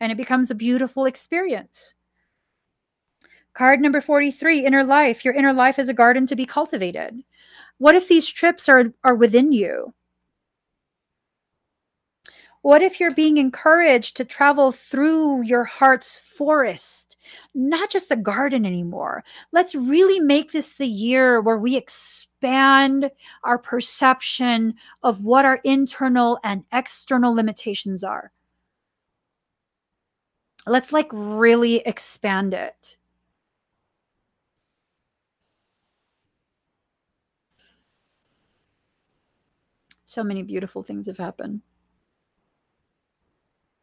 And it becomes a beautiful experience. Card number 43 Inner Life. Your inner life is a garden to be cultivated. What if these trips are, are within you? What if you're being encouraged to travel through your heart's forest, not just a garden anymore? Let's really make this the year where we expand our perception of what our internal and external limitations are. Let's like really expand it. So many beautiful things have happened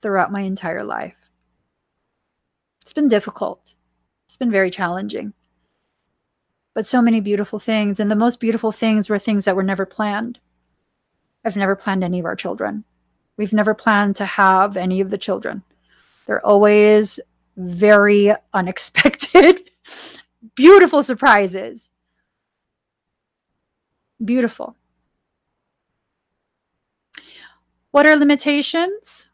throughout my entire life. It's been difficult. It's been very challenging. But so many beautiful things. And the most beautiful things were things that were never planned. I've never planned any of our children. We've never planned to have any of the children. They're always very [laughs] unexpected, beautiful surprises. Beautiful. What are limitations?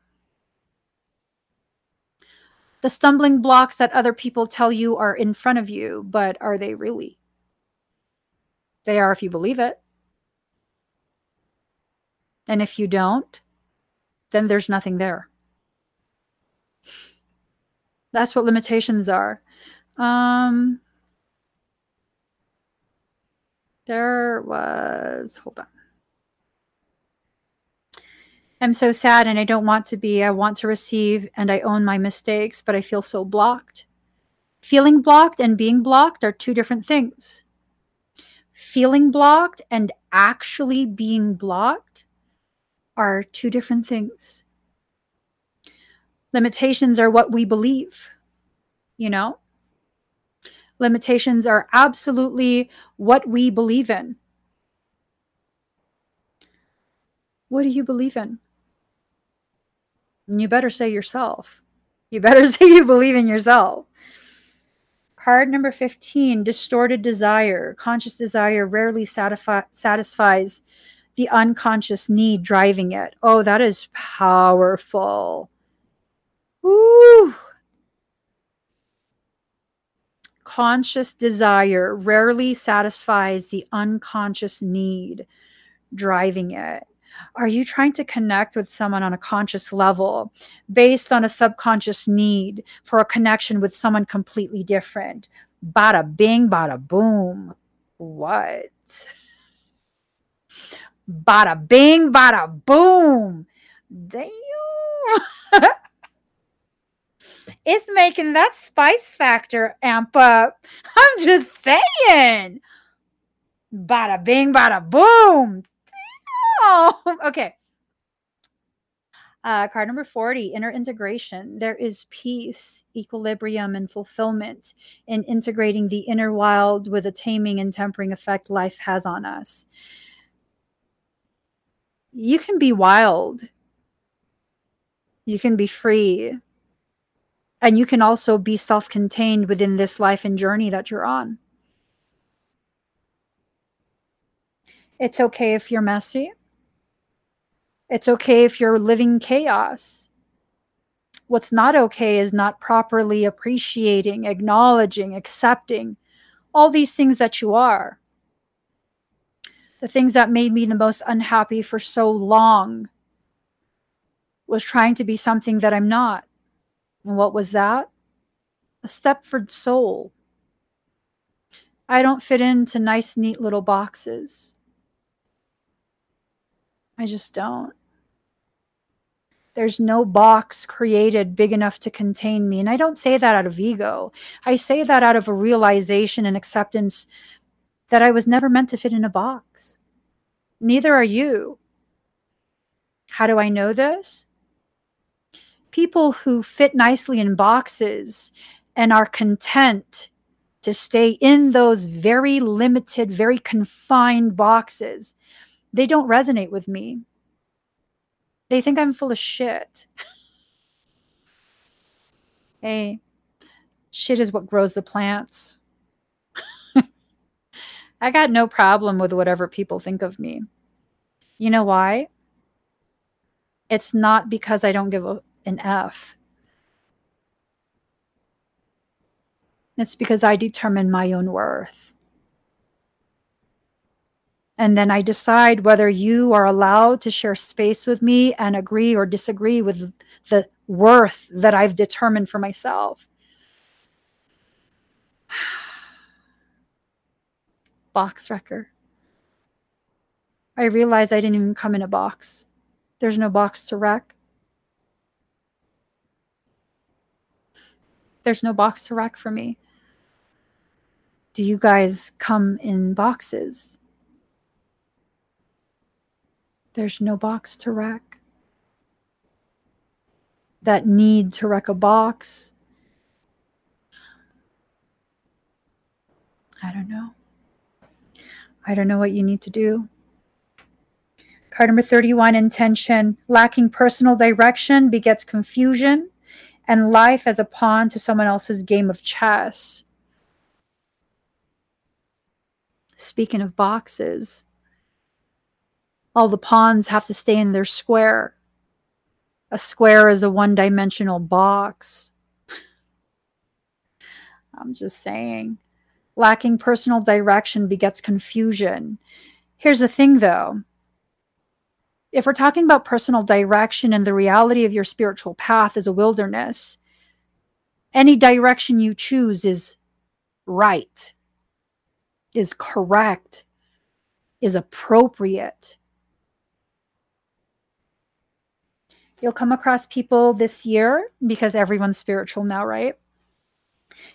The stumbling blocks that other people tell you are in front of you, but are they really? They are if you believe it. And if you don't, then there's nothing there. That's what limitations are. Um, there was, hold on. I'm so sad and I don't want to be. I want to receive and I own my mistakes, but I feel so blocked. Feeling blocked and being blocked are two different things. Feeling blocked and actually being blocked are two different things. Limitations are what we believe, you know? Limitations are absolutely what we believe in. What do you believe in? You better say yourself. You better [laughs] say you believe in yourself. Card number 15 distorted desire. Conscious desire rarely satisfi- satisfies the unconscious need driving it. Oh, that is powerful. Ooh. Conscious desire rarely satisfies the unconscious need driving it. Are you trying to connect with someone on a conscious level based on a subconscious need for a connection with someone completely different? Bada bing, bada boom. What? Bada bing, bada boom. Damn. [laughs] it's making that spice factor amp up. [laughs] I'm just saying. Bada bing, bada boom. Oh, [laughs] okay. Uh, card number 40 inner integration. There is peace, equilibrium, and fulfillment in integrating the inner wild with the taming and tempering effect life has on us. You can be wild, you can be free, and you can also be self contained within this life and journey that you're on. It's okay if you're messy. It's okay if you're living chaos. What's not okay is not properly appreciating, acknowledging, accepting all these things that you are. The things that made me the most unhappy for so long was trying to be something that I'm not. And what was that? A Stepford soul. I don't fit into nice, neat little boxes. I just don't. There's no box created big enough to contain me. And I don't say that out of ego. I say that out of a realization and acceptance that I was never meant to fit in a box. Neither are you. How do I know this? People who fit nicely in boxes and are content to stay in those very limited, very confined boxes, they don't resonate with me they think I'm full of shit. [laughs] hey, shit is what grows the plants. [laughs] I got no problem with whatever people think of me. You know why? It's not because I don't give a, an F. It's because I determine my own worth. And then I decide whether you are allowed to share space with me and agree or disagree with the worth that I've determined for myself. [sighs] Box wrecker. I realized I didn't even come in a box. There's no box to wreck. There's no box to wreck for me. Do you guys come in boxes? There's no box to wreck. That need to wreck a box. I don't know. I don't know what you need to do. Card number 31 intention. Lacking personal direction begets confusion and life as a pawn to someone else's game of chess. Speaking of boxes, all the pawns have to stay in their square. A square is a one dimensional box. [laughs] I'm just saying. Lacking personal direction begets confusion. Here's the thing though. If we're talking about personal direction and the reality of your spiritual path is a wilderness, any direction you choose is right, is correct, is appropriate. You'll come across people this year because everyone's spiritual now, right?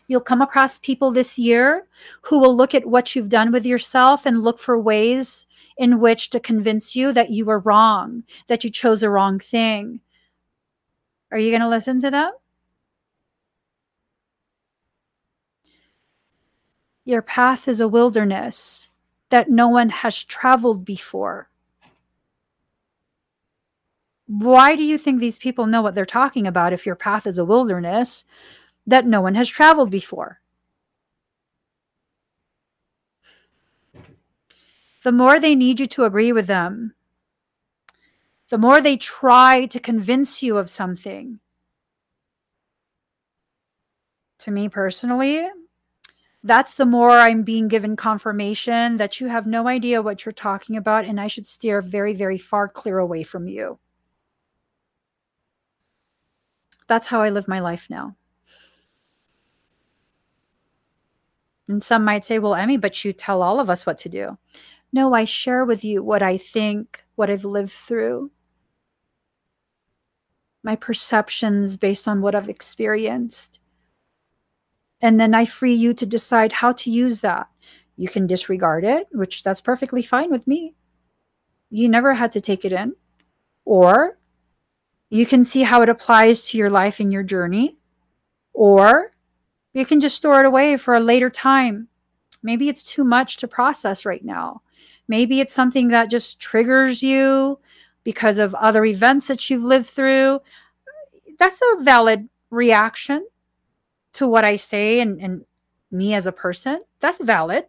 You'll come across people this year who will look at what you've done with yourself and look for ways in which to convince you that you were wrong, that you chose the wrong thing. Are you going to listen to them? Your path is a wilderness that no one has traveled before. Why do you think these people know what they're talking about if your path is a wilderness that no one has traveled before? The more they need you to agree with them, the more they try to convince you of something. To me personally, that's the more I'm being given confirmation that you have no idea what you're talking about, and I should steer very, very far clear away from you. That's how I live my life now. And some might say, well, Emmie, but you tell all of us what to do. No, I share with you what I think, what I've lived through, my perceptions based on what I've experienced. And then I free you to decide how to use that. You can disregard it, which that's perfectly fine with me. You never had to take it in. Or you can see how it applies to your life and your journey. Or you can just store it away for a later time. Maybe it's too much to process right now. Maybe it's something that just triggers you because of other events that you've lived through. That's a valid reaction to what I say and, and me as a person. That's valid.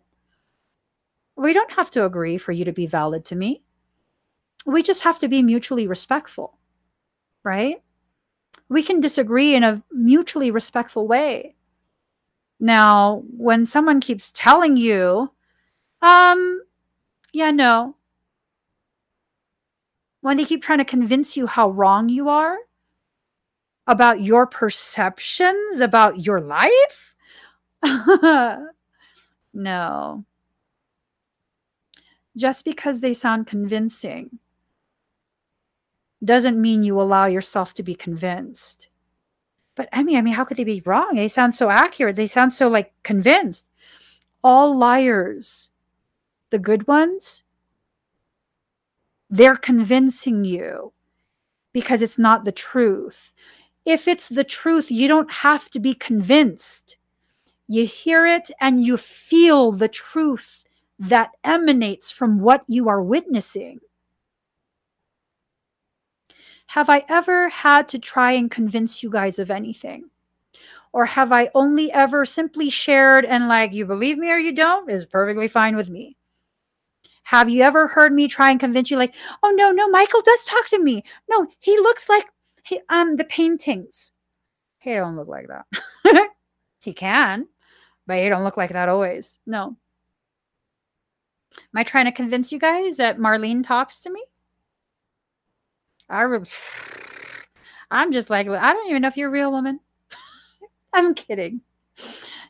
We don't have to agree for you to be valid to me. We just have to be mutually respectful right? We can disagree in a mutually respectful way. Now, when someone keeps telling you, um, yeah, no, when they keep trying to convince you how wrong you are about your perceptions about your life, [laughs] no. Just because they sound convincing doesn't mean you allow yourself to be convinced. But I mean, I mean, how could they be wrong? They sound so accurate. They sound so like convinced. All liars, the good ones, they're convincing you because it's not the truth. If it's the truth, you don't have to be convinced. You hear it and you feel the truth that emanates from what you are witnessing. Have I ever had to try and convince you guys of anything? Or have I only ever simply shared and, like, you believe me or you don't is perfectly fine with me? Have you ever heard me try and convince you, like, oh, no, no, Michael does talk to me? No, he looks like he, um the paintings. He don't look like that. [laughs] he can, but he don't look like that always. No. Am I trying to convince you guys that Marlene talks to me? I re- I'm just like, I don't even know if you're a real woman. [laughs] I'm kidding.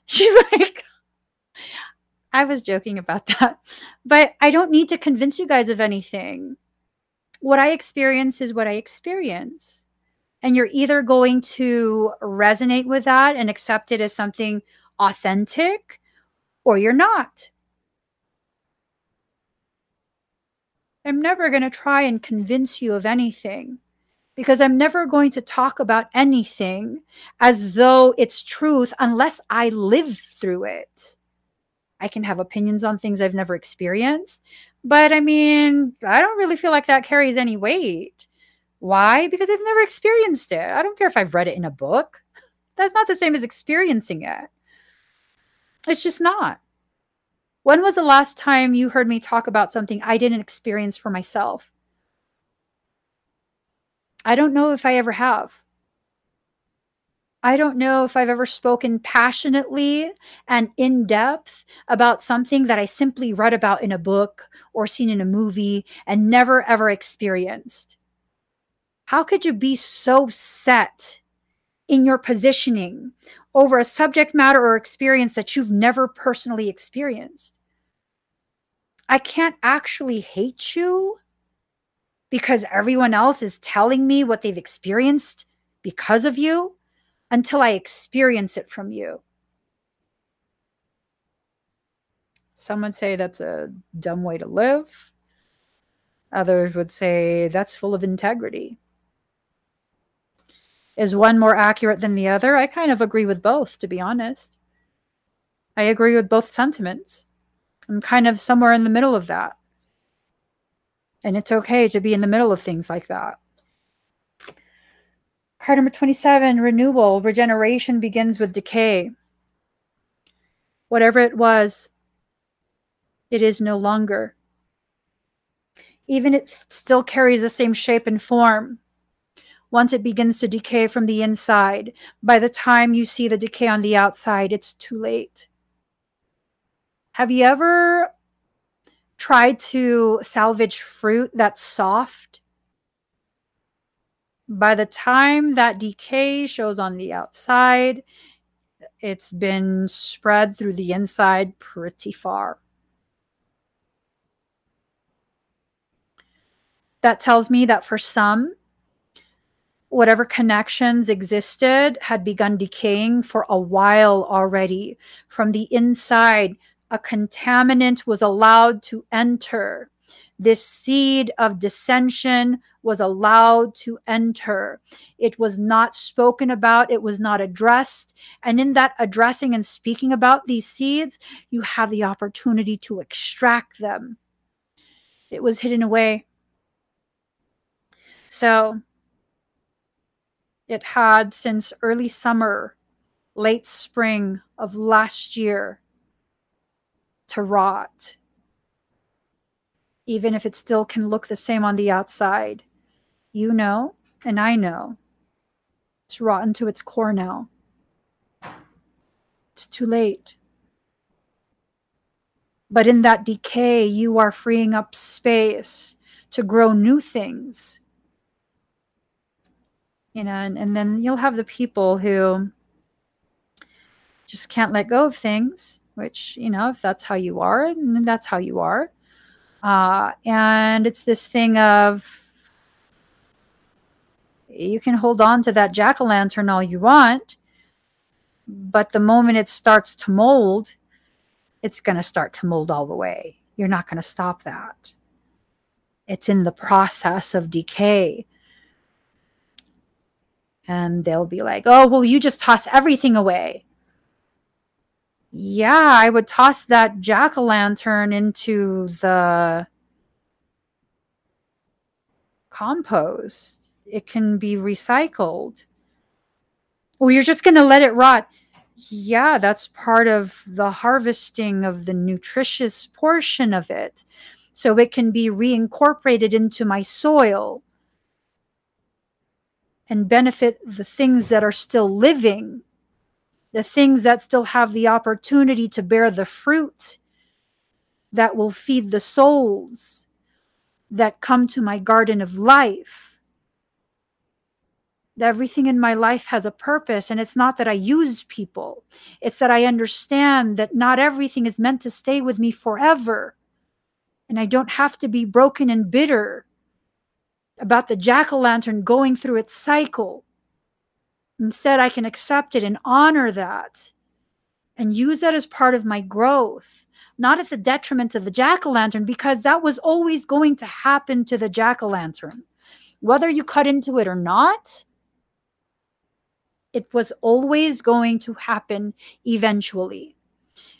She's like, I was joking about that. But I don't need to convince you guys of anything. What I experience is what I experience. And you're either going to resonate with that and accept it as something authentic or you're not. I'm never going to try and convince you of anything because I'm never going to talk about anything as though it's truth unless I live through it. I can have opinions on things I've never experienced, but I mean, I don't really feel like that carries any weight. Why? Because I've never experienced it. I don't care if I've read it in a book. That's not the same as experiencing it. It's just not. When was the last time you heard me talk about something I didn't experience for myself? I don't know if I ever have. I don't know if I've ever spoken passionately and in depth about something that I simply read about in a book or seen in a movie and never ever experienced. How could you be so set in your positioning over a subject matter or experience that you've never personally experienced? I can't actually hate you because everyone else is telling me what they've experienced because of you until I experience it from you. Some would say that's a dumb way to live. Others would say that's full of integrity. Is one more accurate than the other? I kind of agree with both, to be honest. I agree with both sentiments. I'm kind of somewhere in the middle of that. And it's okay to be in the middle of things like that. Card number 27 renewal, regeneration begins with decay. Whatever it was, it is no longer. Even it still carries the same shape and form. Once it begins to decay from the inside, by the time you see the decay on the outside, it's too late. Have you ever tried to salvage fruit that's soft? By the time that decay shows on the outside, it's been spread through the inside pretty far. That tells me that for some, whatever connections existed had begun decaying for a while already. From the inside, a contaminant was allowed to enter. This seed of dissension was allowed to enter. It was not spoken about, it was not addressed. And in that addressing and speaking about these seeds, you have the opportunity to extract them. It was hidden away. So it had since early summer, late spring of last year to rot, even if it still can look the same on the outside. You know, and I know. It's rotten to its core now. It's too late. But in that decay, you are freeing up space to grow new things. You know, and, and then you'll have the people who just can't let go of things which, you know, if that's how you are, then that's how you are. Uh, and it's this thing of you can hold on to that jack o' lantern all you want, but the moment it starts to mold, it's going to start to mold all the way. You're not going to stop that. It's in the process of decay. And they'll be like, oh, well, you just toss everything away yeah, I would toss that jack o' lantern into the compost. It can be recycled. Well, you're just going to let it rot. Yeah, that's part of the harvesting of the nutritious portion of it. So it can be reincorporated into my soil and benefit the things that are still living the things that still have the opportunity to bear the fruit that will feed the souls that come to my garden of life. Everything in my life has a purpose, and it's not that I use people, it's that I understand that not everything is meant to stay with me forever. And I don't have to be broken and bitter about the jack o' lantern going through its cycle. Instead, I can accept it and honor that and use that as part of my growth, not at the detriment of the jack o' lantern, because that was always going to happen to the jack o' lantern. Whether you cut into it or not, it was always going to happen eventually.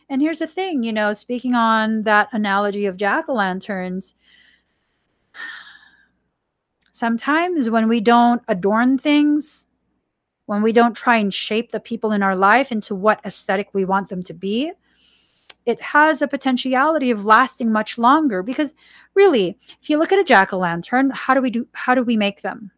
And here's the thing, you know, speaking on that analogy of jack o' lanterns, sometimes when we don't adorn things, when we don't try and shape the people in our life into what aesthetic we want them to be, it has a potentiality of lasting much longer. Because really if you look at a jack-o'-lantern how do we do how do we make them?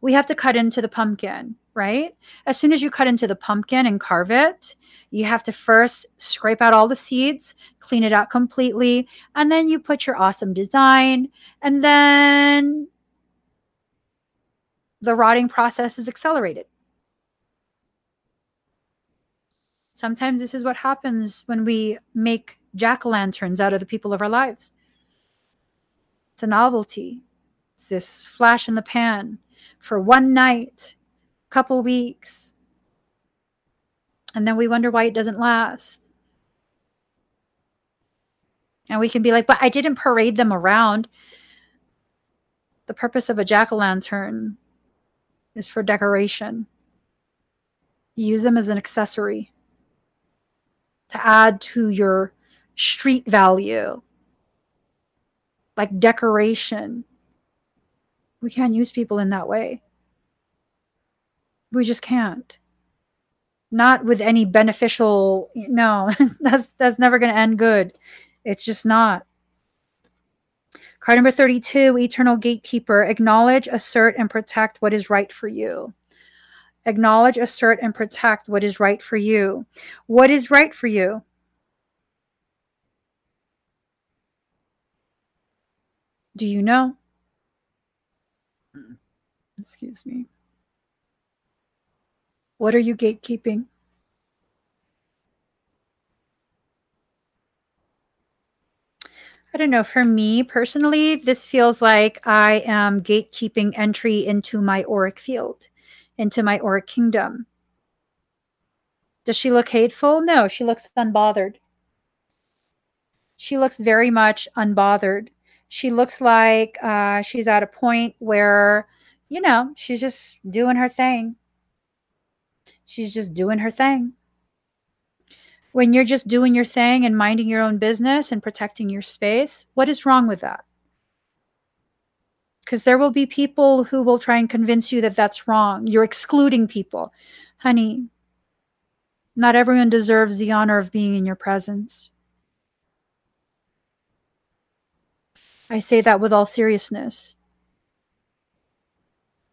We have to cut into the pumpkin right? As soon as you cut into the pumpkin and carve it you have to first scrape out all the seeds clean it out completely and then you put your awesome design and then the rotting process is accelerated. Sometimes this is what happens when we make jack o' lanterns out of the people of our lives. It's a novelty. It's this flash in the pan for one night, couple weeks. And then we wonder why it doesn't last. And we can be like, but I didn't parade them around. The purpose of a jack o' lantern is for decoration. use them as an accessory to add to your street value, like decoration. We can't use people in that way. We just can't. Not with any beneficial, no, [laughs] that's that's never going to end good. It's just not. Card number 32, Eternal Gatekeeper. Acknowledge, assert, and protect what is right for you. Acknowledge, assert, and protect what is right for you. What is right for you? Do you know? Mm. Excuse me. What are you gatekeeping? I don't know. For me personally, this feels like I am gatekeeping entry into my auric field, into my auric kingdom. Does she look hateful? No, she looks unbothered. She looks very much unbothered. She looks like uh, she's at a point where, you know, she's just doing her thing. She's just doing her thing when you're just doing your thing and minding your own business and protecting your space, what is wrong with that? Because there will be people who will try and convince you that that's wrong. You're excluding people. Honey, not everyone deserves the honor of being in your presence. I say that with all seriousness.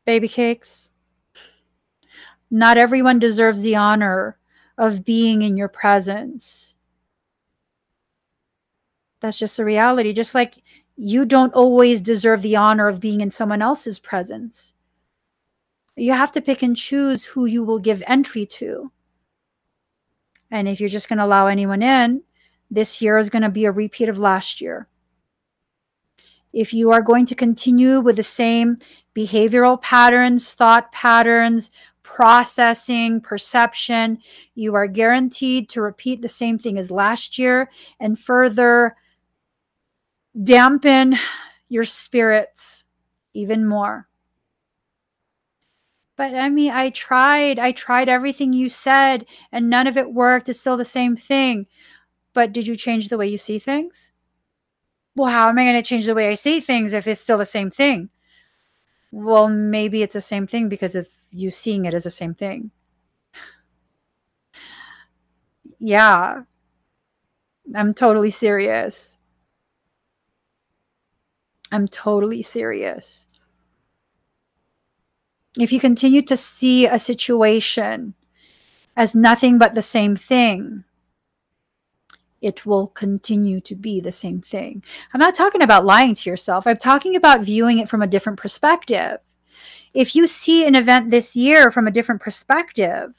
Baby cakes, not everyone deserves the honor of being in your presence. That's just the reality. Just like you don't always deserve the honor of being in someone else's presence. You have to pick and choose who you will give entry to. And if you're just going to allow anyone in, this year is going to be a repeat of last year. If you are going to continue with the same behavioral patterns, thought patterns, processing, perception. You are guaranteed to repeat the same thing as last year and further dampen your spirits even more. But I mean, I tried, I tried everything you said and none of it worked. It's still the same thing. But did you change the way you see things? Well, how am I going to change the way I see things if it's still the same thing? Well, maybe it's the same thing because if you seeing it as the same thing. Yeah. I'm totally serious. I'm totally serious. If you continue to see a situation as nothing but the same thing, it will continue to be the same thing. I'm not talking about lying to yourself. I'm talking about viewing it from a different perspective. If you see an event this year from a different perspective,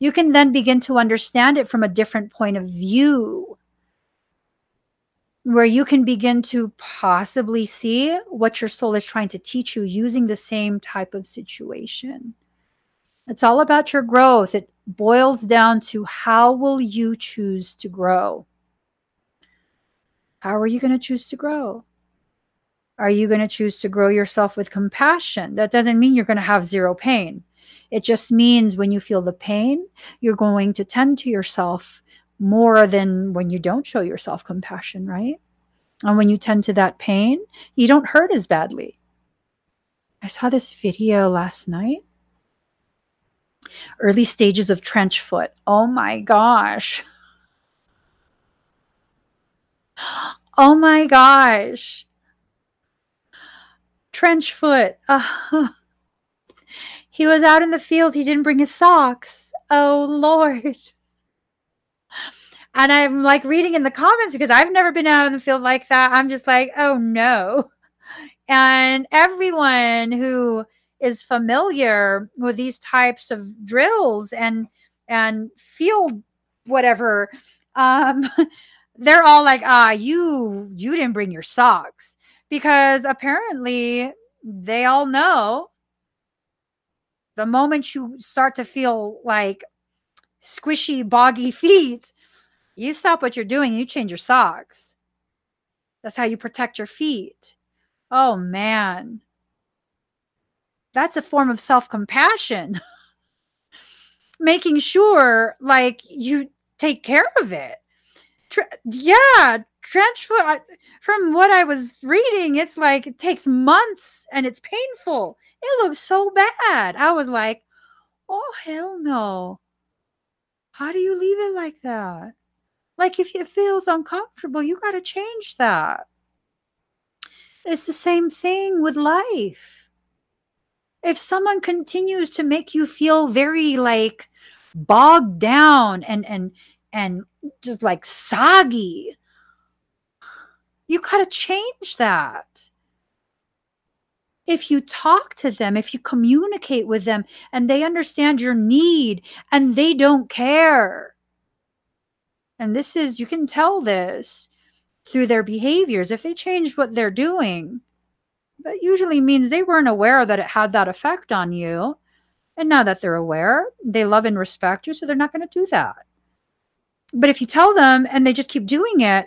you can then begin to understand it from a different point of view where you can begin to possibly see what your soul is trying to teach you using the same type of situation. It's all about your growth. It boils down to how will you choose to grow? How are you going to choose to grow? Are you going to choose to grow yourself with compassion? That doesn't mean you're going to have zero pain. It just means when you feel the pain, you're going to tend to yourself more than when you don't show yourself compassion, right? And when you tend to that pain, you don't hurt as badly. I saw this video last night early stages of trench foot. Oh my gosh. [gasps] Oh my gosh. Trench foot. Uh, [laughs] he was out in the field. He didn't bring his socks. Oh Lord. And I'm like reading in the comments because I've never been out in the field like that. I'm just like, oh no. And everyone who is familiar with these types of drills and and field whatever um [laughs] they're all like ah you you didn't bring your socks because apparently they all know the moment you start to feel like squishy boggy [laughs] feet you stop what you're doing you change your socks. That's how you protect your feet. Oh man. That's a form of self-compassion. [laughs] Making sure like you take care of it. Yeah trench foot uh, from what i was reading it's like it takes months and it's painful. It looks so bad. I was like oh hell no. How do you leave it like that? Like if it feels uncomfortable you got to change that. It's the same thing with life. If someone continues to make you feel very like bogged down and and and just like soggy you got to change that if you talk to them if you communicate with them and they understand your need and they don't care and this is you can tell this through their behaviors if they change what they're doing that usually means they weren't aware that it had that effect on you. And now that they're aware, they love and respect you, so they're not going to do that. But if you tell them and they just keep doing it,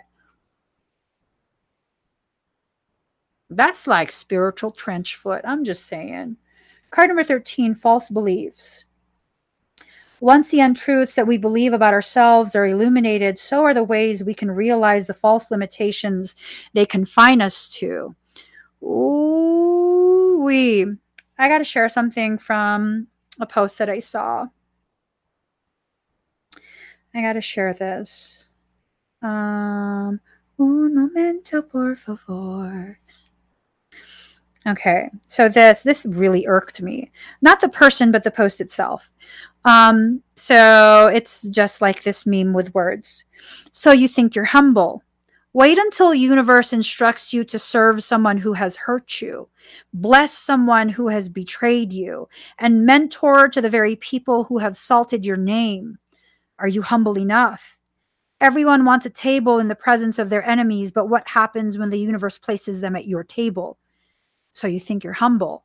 that's like spiritual trench foot. I'm just saying. Card number 13 false beliefs. Once the untruths that we believe about ourselves are illuminated, so are the ways we can realize the false limitations they confine us to. Ooh, we. I got to share something from a post that I saw. I got to share this. Um, un momento, por favor. Okay, so this this really irked me. Not the person, but the post itself. Um, so it's just like this meme with words. So you think you're humble, Wait until universe instructs you to serve someone who has hurt you, bless someone who has betrayed you, and mentor to the very people who have salted your name. Are you humble enough? Everyone wants a table in the presence of their enemies, but what happens when the universe places them at your table? So you think you're humble.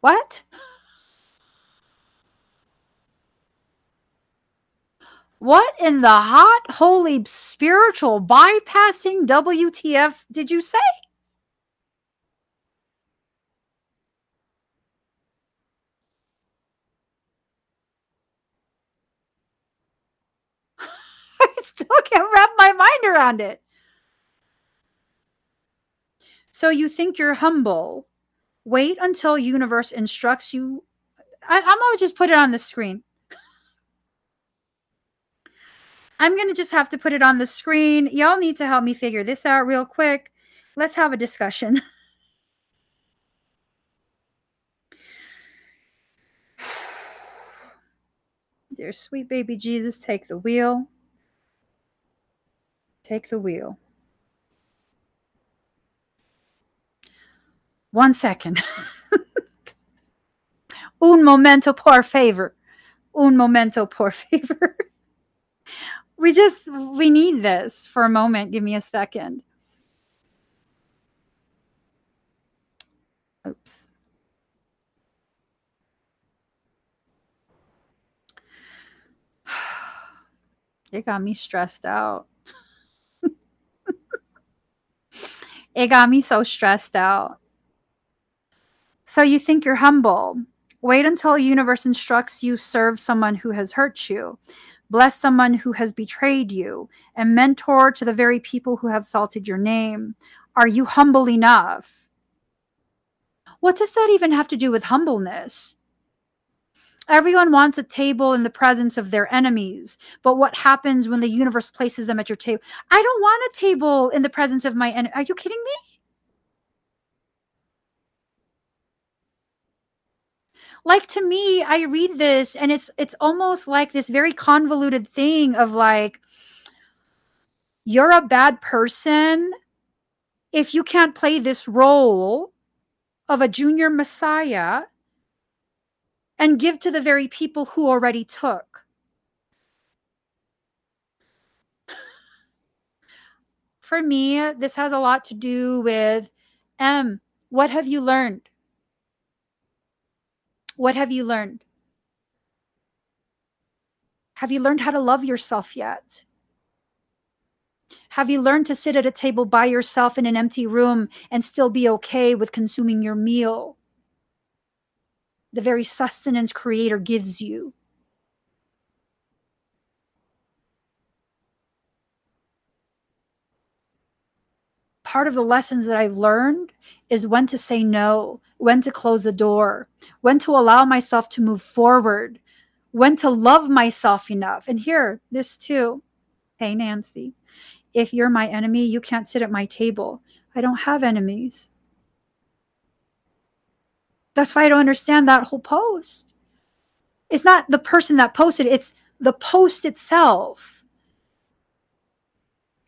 What? What in the hot, holy, spiritual, bypassing WTF did you say? [laughs] I still can't wrap my mind around it. So you think you're humble. Wait until universe instructs you. I, am gonna just put it on the screen. [laughs] I'm going to just have to put it on the screen. Y'all need to help me figure this out real quick. Let's have a discussion. [laughs] Dear sweet baby Jesus, take the wheel. Take the wheel. One second. [laughs] Un momento, por favor. Un momento, por favor. [laughs] we just, we need this for a moment. Give me a second. Oops. [sighs] It got me stressed out. [laughs] it got me so stressed out. So you think you're humble. Wait until the universe instructs you serve someone who has hurt you, bless someone who has betrayed you, and mentor to the very people who have salted your name. Are you humble enough? What does that even have to do with humbleness? Everyone wants a table in the presence of their enemies. But what happens when the universe places them at your table? I don't want a table in the presence of my enemy. Are you kidding me? Like to me i read this and it's it's almost like this very convoluted thing of like you're a bad person if you can't play this role of a junior messiah and give to the very people who already took. For me, this has a lot to do with M. What have you learned? What have you learned? Have you learned how to love yourself yet? Have you learned to sit at a table by yourself in an empty room and still be okay with consuming your meal? the very sustenance creator gives you. Part of the lessons that I've learned is when to say no, when to close the door, when to allow myself to move forward, when to love myself enough. And here, this too. Hey, Nancy, if you're my enemy, you can't sit at my table. I don't have enemies. That's why I don't understand that whole post. It's not the person that posted, it's the post itself.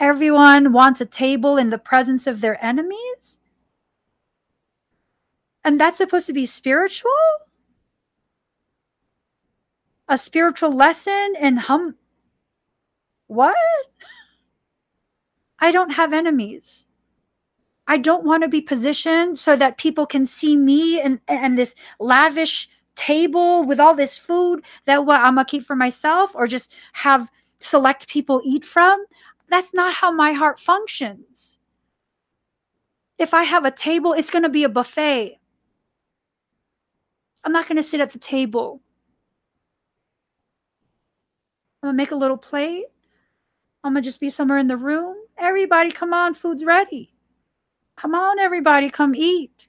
Everyone wants a table in the presence of their enemies. And that's supposed to be spiritual? A spiritual lesson in hum. What? I don't have enemies. I don't want to be positioned so that people can see me and, and this lavish table with all this food that what I'm gonna keep for myself or just have select people eat from. That's not how my heart functions. If I have a table, it's gonna be a buffet. I'm not gonna sit at the table. I'm gonna make a little plate. I'm gonna just be somewhere in the room. Everybody, come on, food's ready. Come on, everybody, come eat.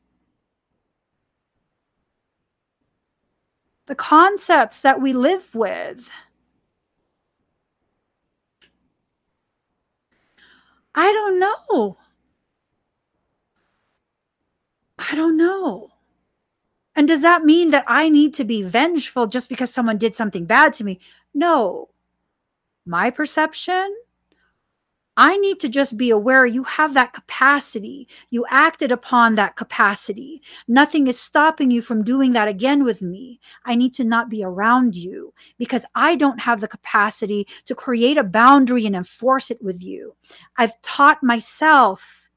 The concepts that we live with. I don't know. I don't know. And does that mean that I need to be vengeful just because someone did something bad to me? No. My perception I need to just be aware you have that capacity. You acted upon that capacity. Nothing is stopping you from doing that again with me. I need to not be around you because I don't have the capacity to create a boundary and enforce it with you. I've taught myself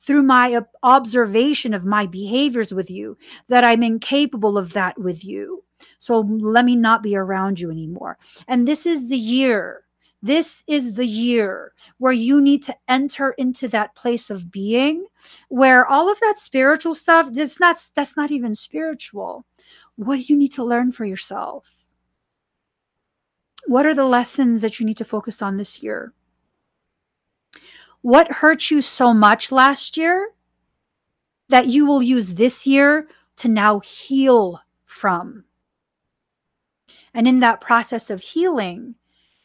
through my observation of my behaviors with you that I'm incapable of that with you. So let me not be around you anymore. And this is the year this is the year where you need to enter into that place of being where all of that spiritual stuff that's not that's not even spiritual. What do you need to learn for yourself? What are the lessons that you need to focus on this year? What hurt you so much last year that you will use this year to now heal from? And in that process of healing,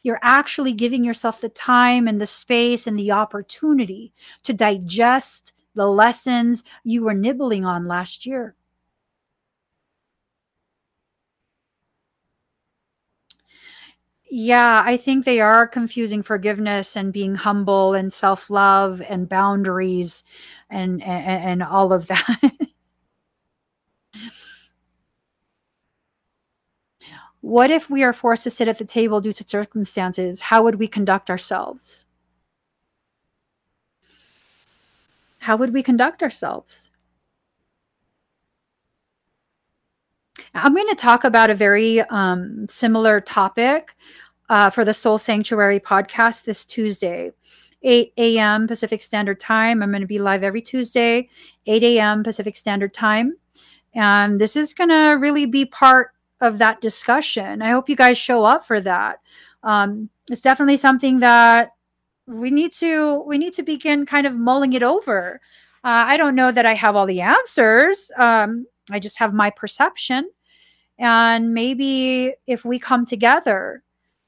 you're actually giving yourself the time and the space and the opportunity to digest the lessons you were nibbling on last year. yeah, I think they are confusing forgiveness and being humble and self love and boundaries and, and, and all of that. [laughs] what if we are forced to sit at the table due to circumstances? How would we conduct ourselves? How would we conduct ourselves? I'm going to talk about a very um, similar topic uh, for the Soul Sanctuary podcast this Tuesday, 8 a.m. Pacific Standard Time. I'm going to be live every Tuesday, 8 a.m. Pacific Standard Time. And this is going to really be part of that discussion. I hope you guys show up for that. Um, it's definitely something that we need to we need to begin kind of mulling it over. Uh, I don't know that I have all the answers. Um, I just have my perception. And maybe if we come together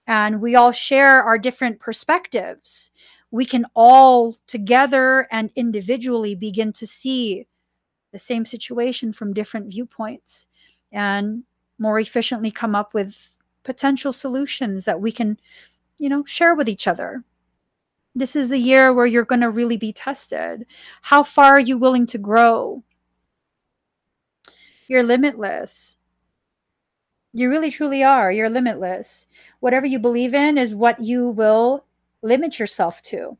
and we all share our different perspectives, we can all together and individually begin to see the same situation from different viewpoints and more efficiently come up with potential solutions that we can, you know, share with each other. This is a year where you're going to really be tested. How far are you willing to grow? You're limitless. You really truly are. You're limitless. Whatever you believe in is what you will limit yourself to.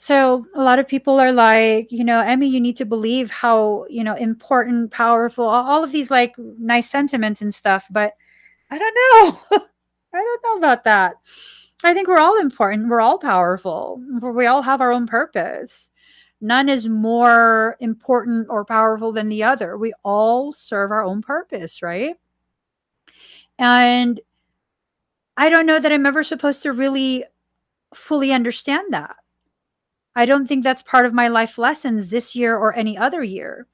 So a lot of people are like, you know, Emmie, you need to believe how, you know, important, powerful, all of these like nice sentiments and stuff. But I don't know. [laughs] I don't know about that. I think we're all important. We're all powerful. We all have our own purpose. None is more important or powerful than the other. We all serve our own purpose, right? And I don't know that I'm ever supposed to really fully understand that. I don't think that's part of my life lessons this year or any other year.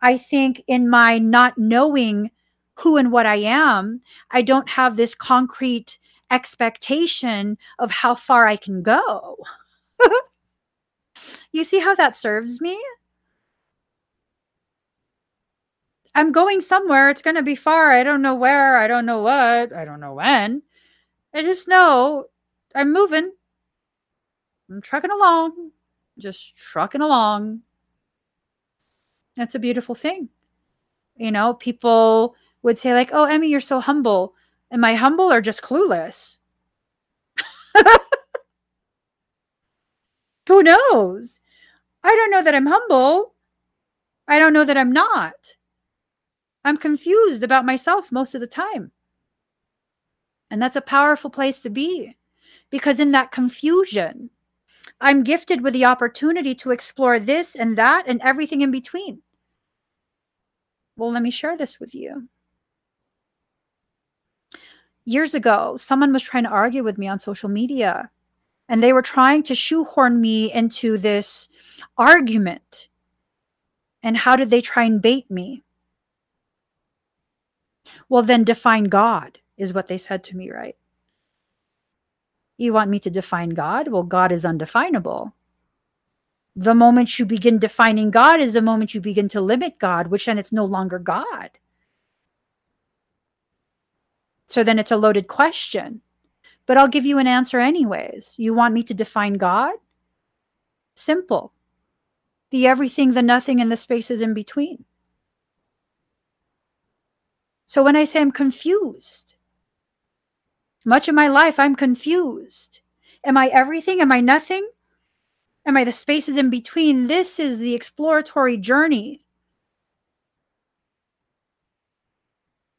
I think in my not knowing who and what I am, I don't have this concrete expectation of how far I can go. [laughs] You see how that serves me? I'm going somewhere. It's going to be far. I don't know where. I don't know what. I don't know when. I just know I'm moving. I'm trucking along. Just trucking along. That's a beautiful thing. You know, people would say, like, oh, Emmie, you're so humble. Am I humble or just clueless? [laughs] Who knows? I don't know that I'm humble. I don't know that I'm not. I'm confused about myself most of the time. And that's a powerful place to be because in that confusion, I'm gifted with the opportunity to explore this and that and everything in between. Well, let me share this with you. Years ago, someone was trying to argue with me on social media and they were trying to shoehorn me into this argument. And how did they try and bait me? Well, then define God, is what they said to me, right? You want me to define God? Well, God is undefinable. The moment you begin defining God is the moment you begin to limit God, which then it's no longer God. So then it's a loaded question but I'll give you an answer anyways. You want me to define God? Simple. The everything, the nothing, and the spaces in between. So when I say I'm confused, much of my life I'm confused. Am I everything? Am I nothing? Am I the spaces in between? This is the exploratory journey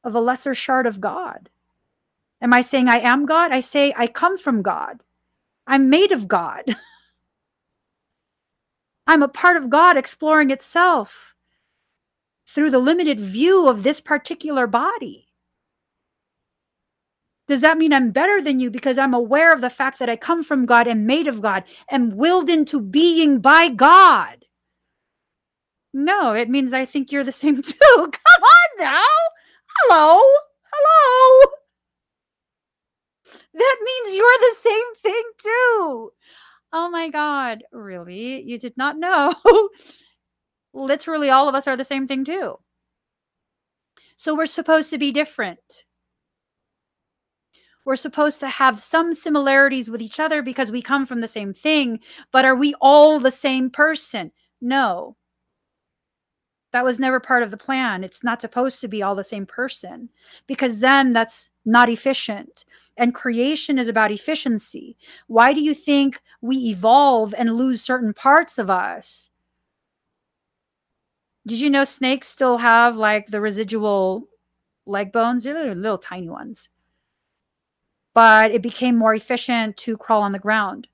of a lesser shard of God. Am I saying I am God? I say I come from God. I'm made of God. [laughs] I'm a part of God exploring itself through the limited view of this particular body. Does that mean I'm better than you because I'm aware of the fact that I come from God and made of God and willed into being by God? No, it means I think you're the same [laughs] too. Come on now. Hello. Hello that means you're the same thing too. Oh my God. Really? You did not know? [laughs] Literally, all of us are the same thing too. So we're supposed to be different. We're supposed to have some similarities with each other because we come from the same thing, but are we all the same person? No. That was never part of the plan. It's not supposed to be all the same person because then that's not efficient. And creation is about efficiency. Why do you think we evolve and lose certain parts of us? Did you know snakes still have like the residual leg bones? They're little tiny ones but it became more efficient to crawl on the ground.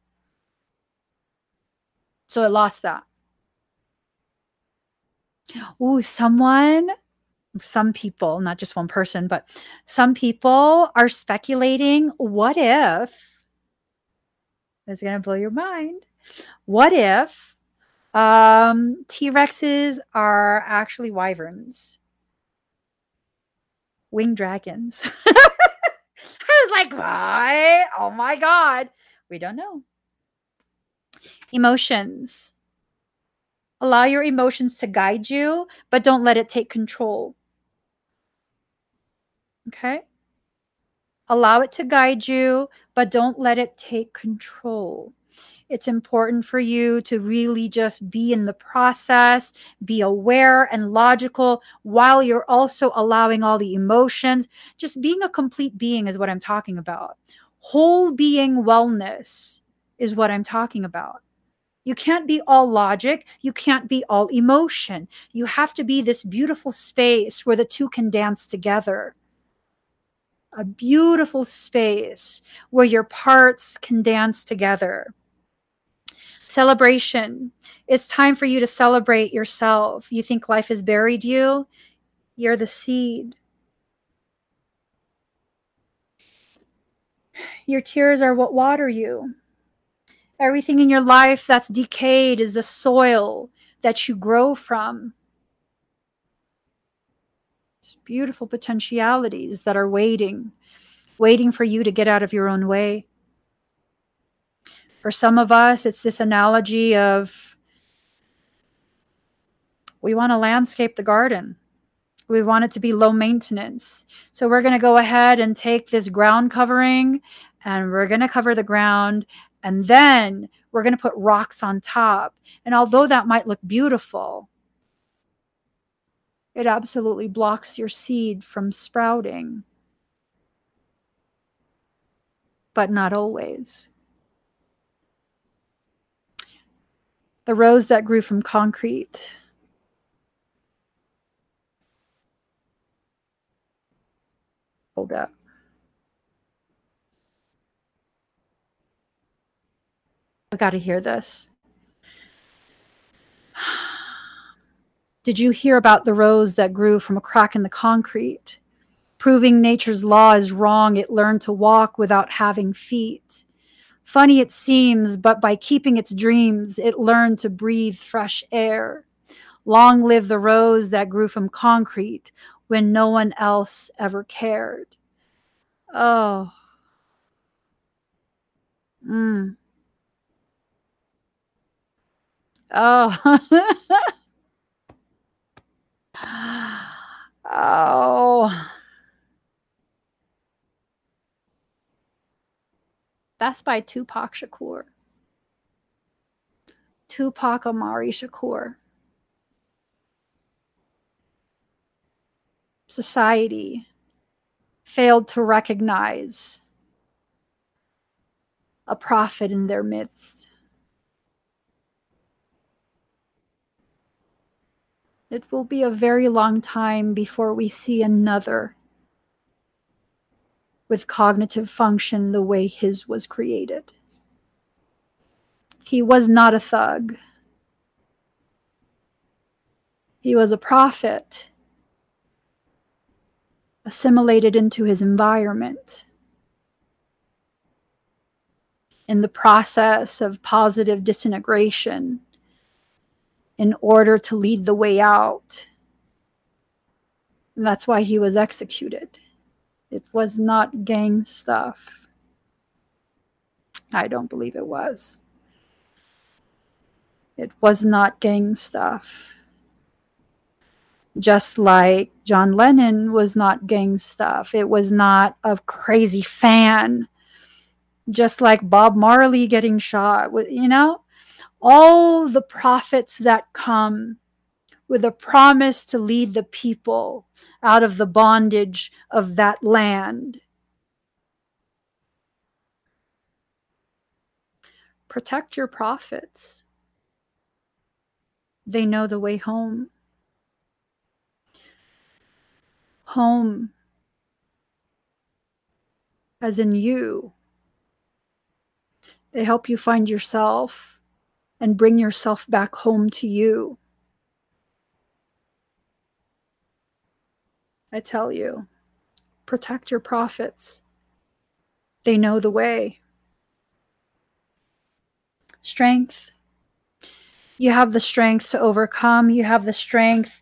So it lost that. Oh, someone, some people, not just one person, but some people are speculating what if, it's going to blow your mind, what if um, T Rexes are actually wyverns? Winged dragons. [laughs] was like, what? Oh my God. We don't know. Emotions. Allow your emotions to guide you, but don't let it take control. Okay? Allow it to guide you, but don't let it take control. It's important for you to really just be in the process, be aware and logical while you're also allowing all the emotions. Just being a complete being is what I'm talking about. Whole being wellness is what I'm talking about. You can't be all logic. You can't be all emotion. You have to be this beautiful space where the two can dance together. A beautiful space where your parts can dance together. Celebration. It's time for you to celebrate yourself. You think life has buried you? You're the seed. Your tears are what water you. Everything in your life that's decayed is the soil that you grow from. It's beautiful potentialities that are waiting, waiting for you to get out of your own way. For some of us, it's this analogy of we want to landscape the garden. We want it to be low maintenance. So we're going to go ahead and take this ground covering and we're going to cover the ground and then we're going to put rocks on top. And although that might look beautiful, it absolutely blocks your seed from sprouting. But not always. The rose that grew from concrete. Hold up. I got to hear this. [sighs] Did you hear about the rose that grew from a crack in the concrete? Proving nature's law is wrong, it learned to walk without having feet. Funny it seems, but by keeping its dreams, it learned to breathe fresh air. Long live the rose that grew from concrete when no one else ever cared. Oh. Mm. Oh. [laughs] oh. That's by Tupac Shakur. Tupac Amaru Shakur. Society failed to recognize a prophet in their midst. It will be a very long time before we see another with cognitive function the way his was created. He was not a thug. He was a prophet, assimilated into his environment. In the process of positive disintegration, in order to lead the way out. And that's why he was executed. It was not gang stuff. I don't believe it was. It was not gang stuff. Just like John Lennon was not gang stuff, it was not a crazy fan. Just like Bob Marley getting shot, you know, all the prophets that come with a promise to lead the people out of the bondage of that land. Protect your prophets. They know the way home. Home, as in you. They help you find yourself and bring yourself back home to you. I tell you, protect your prophets. They know the way. Strength. You have the strength to overcome. You have the strength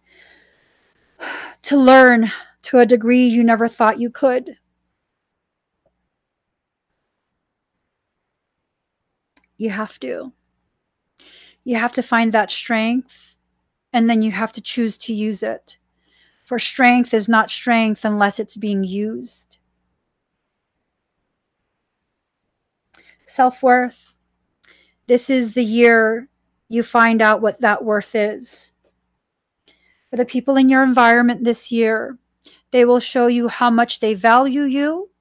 to learn to a degree you never thought you could. You have to. You have to find that strength and then you have to choose to use it. For strength is not strength unless it's being used. Self worth. This is the year you find out what that worth is. For the people in your environment this year, they will show you how much they value you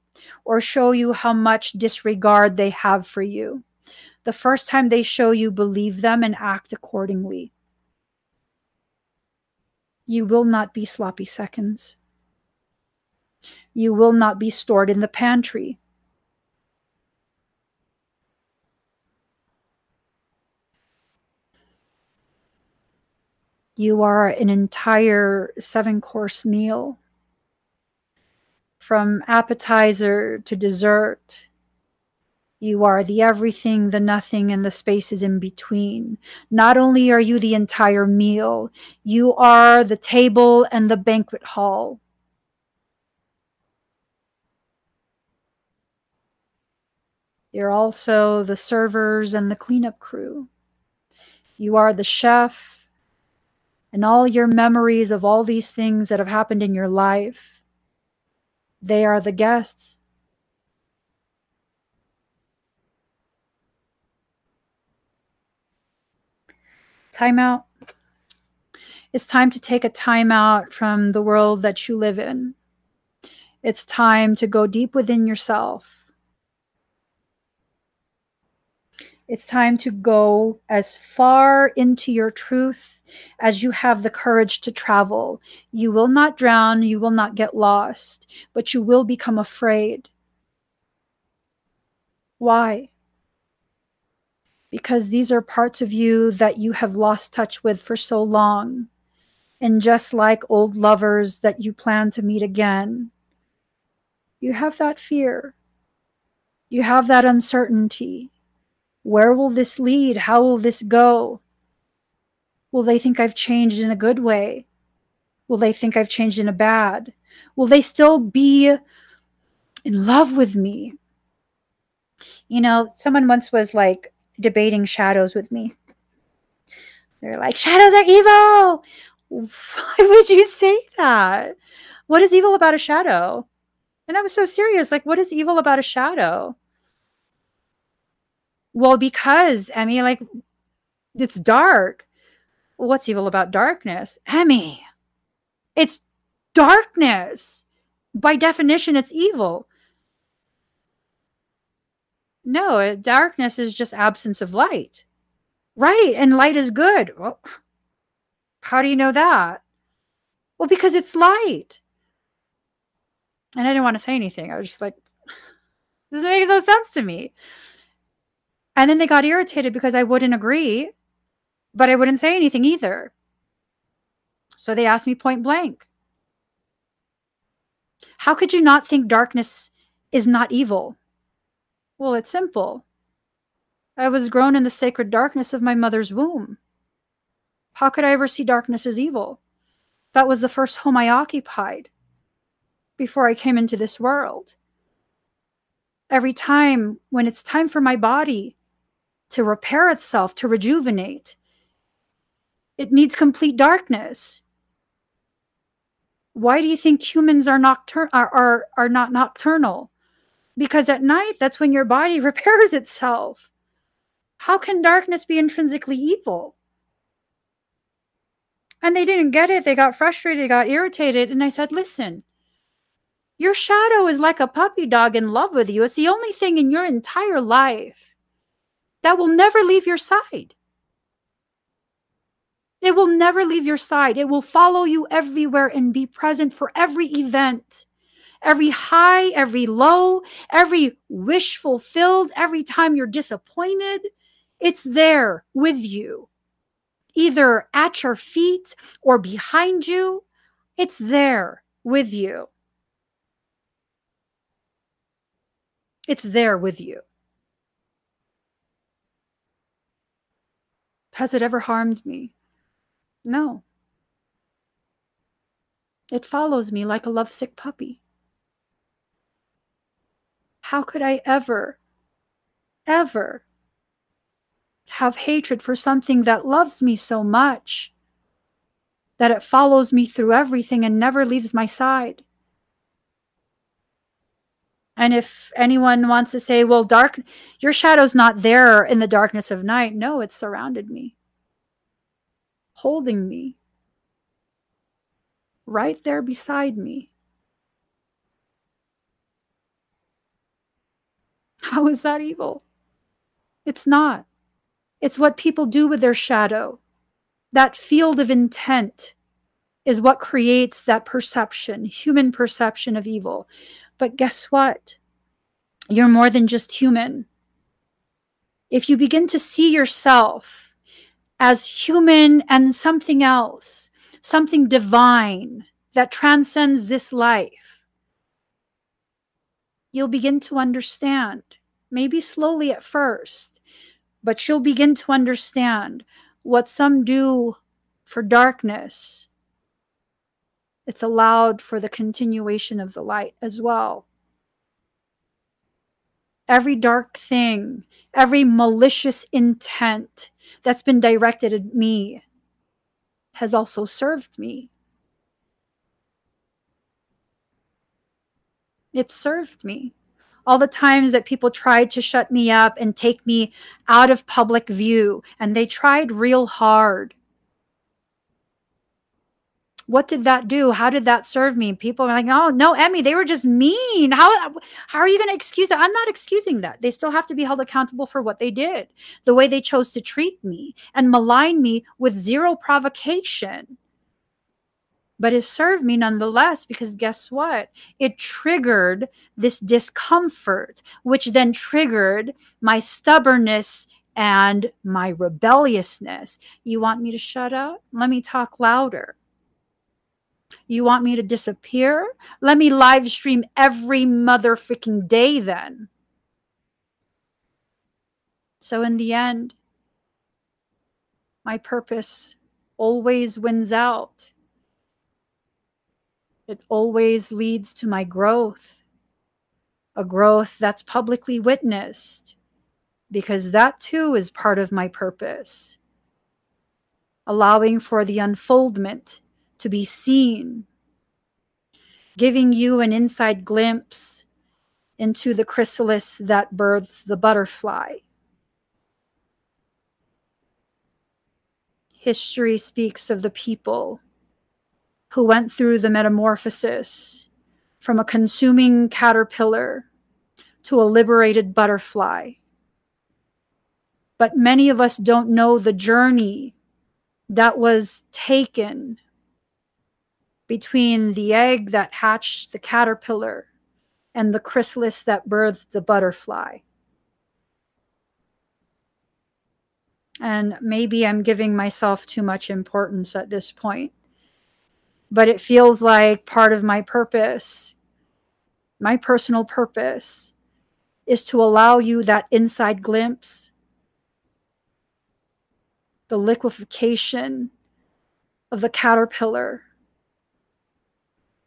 or show you how much disregard they have for you. The first time they show you, believe them and act accordingly. You will not be sloppy seconds. You will not be stored in the pantry. You are an entire seven course meal from appetizer to dessert you are the everything, the nothing, and the spaces in between. Not only are you the entire meal, you are the table and the banquet hall. You're also the servers and the cleanup crew. You are the chef and all your memories of all these things that have happened in your life. They are the guests Timeout. It's time to take a timeout from the world that you live in. It's time to go deep within yourself. It's time to go as far into your truth as you have the courage to travel. You will not drown, you will not get lost, but you will become afraid. Why? Because these are parts of you that you have lost touch with for so long. And just like old lovers that you plan to meet again, you have that fear. You have that uncertainty. Where will this lead? How will this go? Will they think I've changed in a good way? Will they think I've changed in a bad? Will they still be in love with me? You know, someone once was like, debating shadows with me. They're like, shadows are evil. Why would you say that? What is evil about a shadow? And I was so serious. Like, what is evil about a shadow? Well, because, Emmie, like, it's dark. What's evil about darkness? Emmie, it's darkness. By definition, it's evil. No, uh, darkness is just absence of light. Right. And light is good. Well, how do you know that? Well, because it's light. And I didn't want to say anything. I was just like, [sighs] this makes no sense to me. And then they got irritated because I wouldn't agree, but I wouldn't say anything either. So they asked me point blank How could you not think darkness is not evil? Well, it's simple. I was grown in the sacred darkness of my mother's womb. How could I ever see darkness as evil? That was the first home I occupied before I came into this world. Every time when it's time for my body to repair itself, to rejuvenate, it needs complete darkness. Why do you think humans are nocturnal are, are are not nocturnal? Because at night that's when your body [laughs] repairs itself. How can darkness be intrinsically evil? And they didn't get it. They got frustrated, they got irritated. And I said, Listen, your shadow is like a puppy dog in love with you. It's the only thing in your entire life that will never leave your side. It will never leave your side. It will follow you everywhere and be present for every event, every high, every low, every wish fulfilled, every time you're disappointed. It's there with you either at your feet or behind you. It's there with you. It's there with you. Has it ever harmed me? No. It follows me like a lovesick puppy. How could I ever, ever have hatred for something that loves me so much that it follows me through everything and never leaves my side. And if anyone wants to say, well, dark, your shadow's not there in the darkness of night. No, it's surrounded me, holding me, right there beside me. How is that evil? It's not. It's what people do with their shadow. That field of intent is what creates that perception, human perception of evil. But guess what? You're more than just human. If you begin to see yourself as human and something else, something divine that transcends this life, you'll begin to understand, maybe slowly at first, but you'll begin to understand what some do for darkness. It's allowed for the continuation of the light as well. Every dark thing, every malicious intent that's been directed at me has also served me. It served me all the times that people tried to shut me up and take me out of public view, and they tried real hard. What did that do? How did that serve me? People are like, "Oh no, Emmie, they were just mean. How how are you going to excuse that?" I'm not excusing that. They still have to be held accountable for what they did, the way they chose to treat me and malign me with zero provocation but it served me nonetheless because guess what? It triggered this discomfort, which then triggered my stubbornness and my rebelliousness. You want me to shut up? Let me talk louder. You want me to disappear? Let me live stream every mother freaking day then. So, in the end, my purpose always wins out it always leads to my growth, a growth that's publicly witnessed, because that too is part of my purpose. Allowing for the unfoldment to be seen, giving you an inside glimpse into the chrysalis that births the butterfly. History speaks of the people who went through the metamorphosis from a consuming caterpillar to a liberated butterfly. But many of us don't know the journey that was taken between the egg that hatched the caterpillar and the chrysalis that birthed the butterfly. And maybe I'm giving myself too much importance at this point but it feels like part of my purpose, my personal purpose, is to allow you that inside glimpse, the liquefaction of the caterpillar,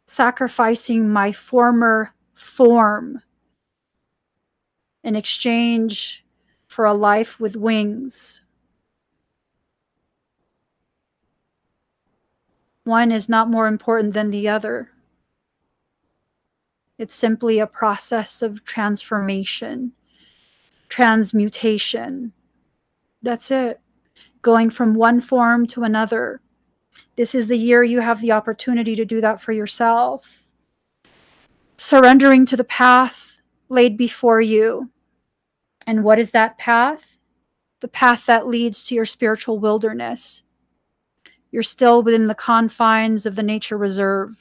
sacrificing my former form in exchange for a life with wings. One is not more important than the other. It's simply a process of transformation, transmutation. That's it. Going from one form to another. This is the year you have the opportunity to do that for yourself. Surrendering to the path laid before you. And what is that path? The path that leads to your spiritual wilderness. You're still within the confines of the nature reserve.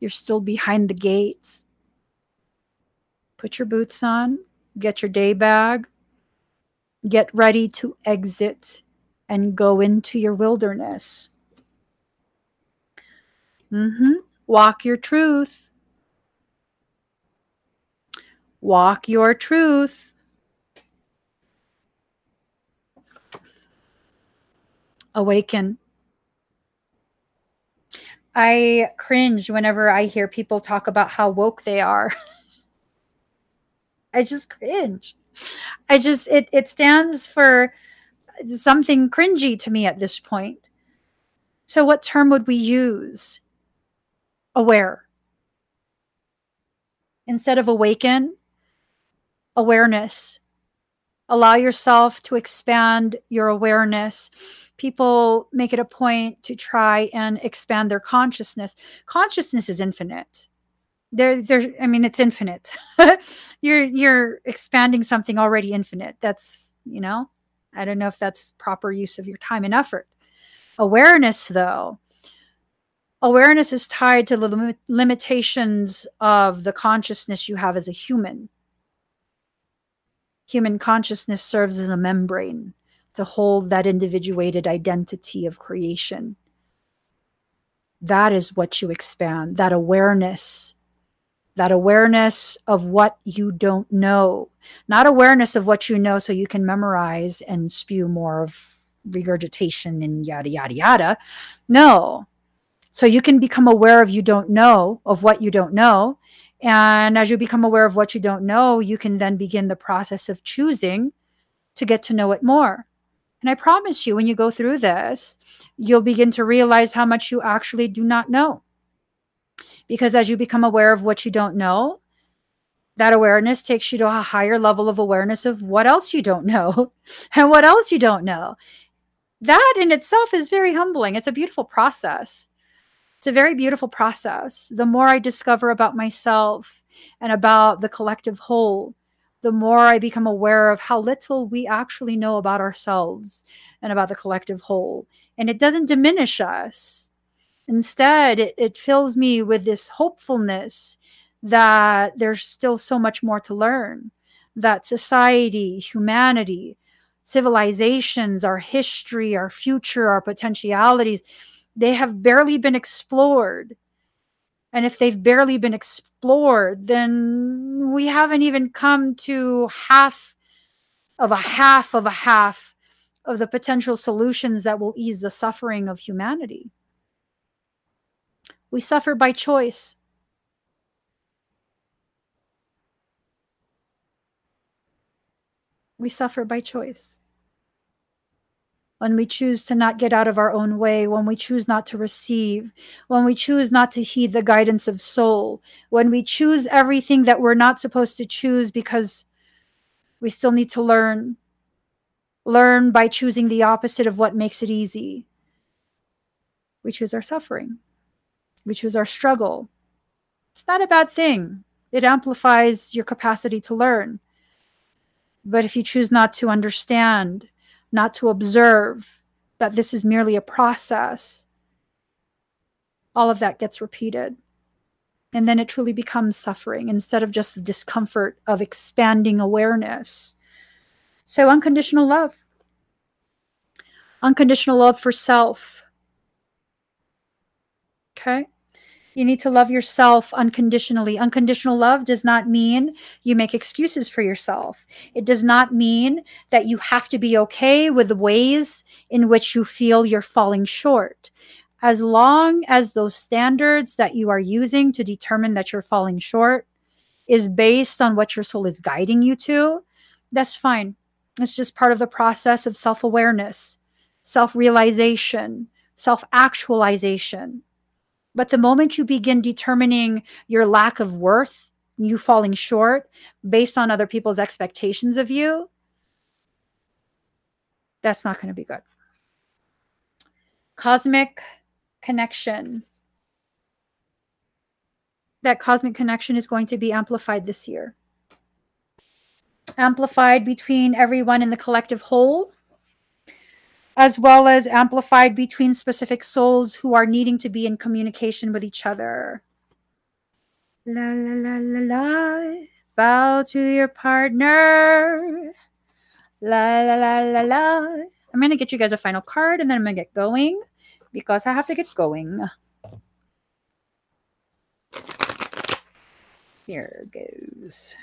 You're still behind the gates. Put your boots on, get your day bag, get ready to exit and go into your wilderness. Mm-hmm. Walk your truth. Walk your truth. Awaken. I cringe whenever I hear people talk about how woke they are. [laughs] I just cringe. I just it it stands for something cringy to me at this point. So what term would we use? Aware. Instead of awaken, awareness. Allow yourself to expand your awareness. People make it a point to try and expand their consciousness. Consciousness is infinite. There, there. I mean, it's infinite. [laughs] you're you're expanding something already infinite. That's you know. I don't know if that's proper use of your time and effort. Awareness, though, awareness is tied to the lim- limitations of the consciousness you have as a human. Human consciousness serves as a membrane to hold that individuated identity of creation. That is what you expand, that awareness, that awareness of what you don't know, not awareness of what you know so you can memorize and spew more of regurgitation and yada, yada, yada. No. So you can become aware of you don't know, of what you don't know, and as you become aware of what you don't know, you can then begin the process of choosing to get to know it more. And I promise you, when you go through this, you'll begin to realize how much you actually do not know. Because as you become aware of what you don't know, that awareness takes you to a higher level of awareness of what else you don't [laughs] know and what else you don't know. That in itself is very humbling. It's a beautiful process. It's a very beautiful process. The more I discover about myself and about the collective whole, the more I become aware of how little we actually know about ourselves and about the collective whole. And it doesn't diminish us. Instead, it, it fills me with this hopefulness that there's still so much more to learn, that society, humanity, civilizations, our history, our future, our potentialities, they have barely been explored. And if they've barely been explored, then we haven't even come to half of a half of a half of the potential solutions that will ease the suffering of humanity. We suffer by choice. We suffer by choice when we choose to not get out of our own way, when we choose not to receive, when we choose not to heed the guidance of soul, when we choose everything that we're not supposed to choose because we still need to learn. Learn by choosing the opposite of what makes it easy. We choose our suffering, we choose our struggle. It's not a bad thing, it amplifies your capacity to learn. But if you choose not to understand, not to observe that this is merely a process, all of that gets repeated. And then it truly becomes suffering instead of just the discomfort of expanding awareness. So, unconditional love. Unconditional love for self. Okay. You need to love yourself unconditionally. Unconditional love does not mean you make excuses for yourself. It does not mean that you have to be okay with the ways in which you feel you're falling short. As long as those standards that you are using to determine that you're falling short is based on what your soul is guiding you to, that's fine. It's just part of the process of self awareness, self realization, self actualization. But the moment you begin determining your lack of worth, you falling short based on other people's expectations of you, that's not going to be good. Cosmic connection. That cosmic connection is going to be amplified this year. Amplified between everyone in the collective whole, as well as amplified between specific souls who are needing to be in communication with each other. La la la la la. Bow to your partner. La la la la la. I'm going to get you guys a final card and then I'm going to get going because I have to get going. Here goes.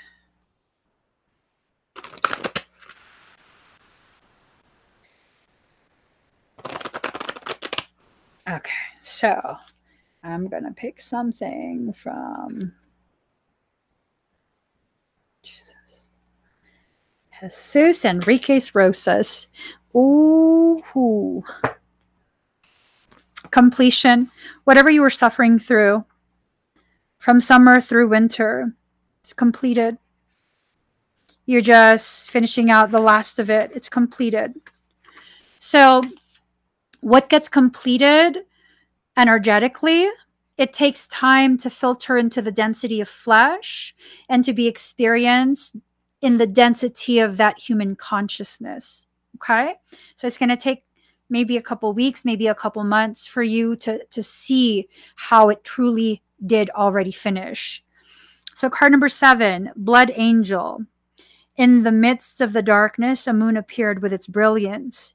Okay, so I'm going to pick something from Jesus Jesus Enriquez Rosas. Ooh. Completion. Whatever you were suffering through, from summer through winter, it's completed. You're just finishing out the last of it. It's completed. So, what gets completed energetically it takes time to filter into the density of flesh and to be experienced in the density of that human consciousness. Okay. So it's going to take maybe a couple weeks, maybe a couple months for you to, to see how it truly did already finish. So, card number seven, Blood Angel. In the midst of the darkness, a moon appeared with its brilliance.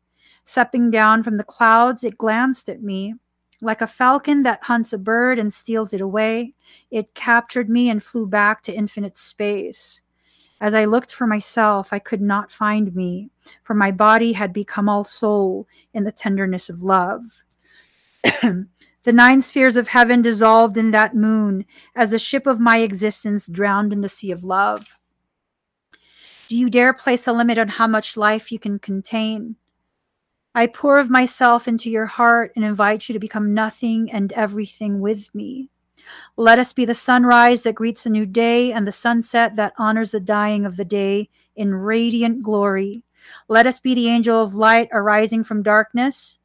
Stepping down from the clouds, it glanced at me. Like a falcon that hunts a bird and steals it away, it captured me and flew back to infinite space. As I looked for myself, I could not find me, for my body had become all soul in the tenderness of love. [clears throat] the nine spheres of heaven dissolved in that moon as the ship of my existence drowned in the sea of love. Do you dare place a limit on how much life you can contain? I pour of myself into your heart and invite you to become nothing and everything with me. Let us be the sunrise that greets a new day and the sunset that honors the dying of the day in radiant glory. Let us be the angel of light arising from darkness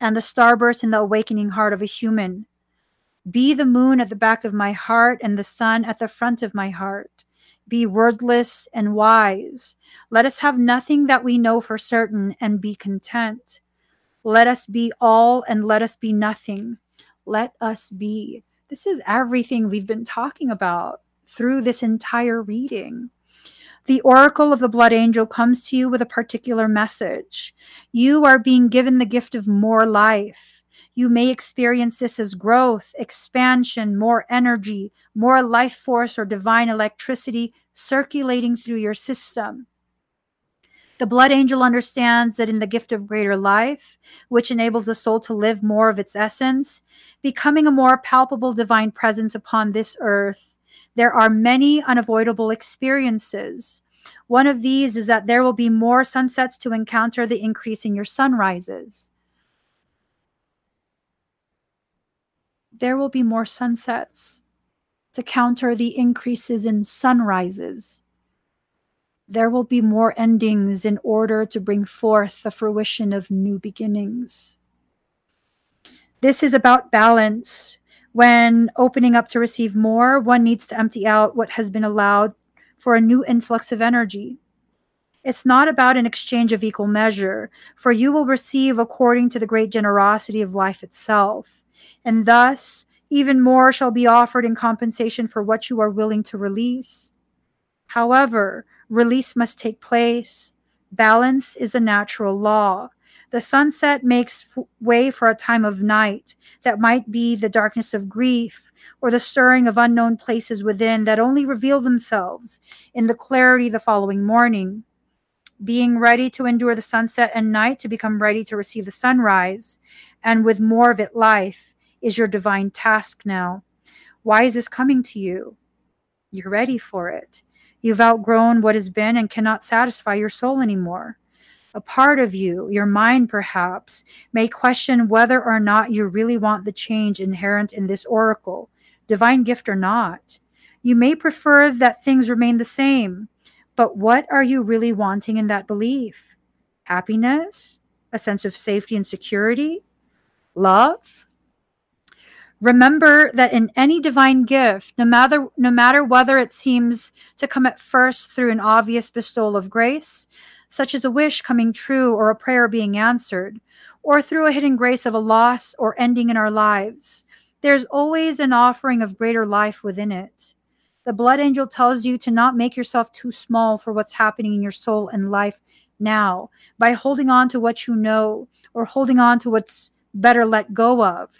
and the starburst in the awakening heart of a human. Be the moon at the back of my heart and the sun at the front of my heart. Be wordless and wise. Let us have nothing that we know for certain and be content. Let us be all and let us be nothing. Let us be. This is everything we've been talking about through this entire reading. The oracle of the blood angel comes to you with a particular message. You are being given the gift of more life. You may experience this as growth, expansion, more energy, more life force, or divine electricity circulating through your system. The blood angel understands that in the gift of greater life, which enables the soul to live more of its essence, becoming a more palpable divine presence upon this earth, there are many unavoidable experiences. One of these is that there will be more sunsets to encounter the increase in your sunrises. There will be more sunsets to counter the increases in sunrises there will be more endings in order to bring forth the fruition of new beginnings. This is about balance. When opening up to receive more, one needs to empty out what has been allowed for a new influx of energy. It's not about an exchange of equal measure, for you will receive according to the great generosity of life itself. And thus, even more shall be offered in compensation for what you are willing to release. However, release must take place. Balance is a natural law. The sunset makes way for a time of night that might be the darkness of grief or the stirring of unknown places within that only reveal themselves in the clarity the following morning. Being ready to endure the sunset and night to become ready to receive the sunrise, and with more of it life, is your divine task now. Why is this coming to you? You're ready for it. You've outgrown what has been and cannot satisfy your soul anymore. A part of you, your mind perhaps, may question whether or not you really want the change inherent in this oracle, divine gift or not. You may prefer that things remain the same, but what are you really wanting in that belief? Happiness? A sense of safety and security? Love? Remember that in any divine gift, no matter, no matter whether it seems to come at first through an obvious bestowal of grace, such as a wish coming true or a prayer being answered, or through a hidden grace of a loss or ending in our lives, there's always an offering of greater life within it. The blood angel tells you to not make yourself too small for what's happening in your soul and life now by holding on to what you know or holding on to what's better let go of.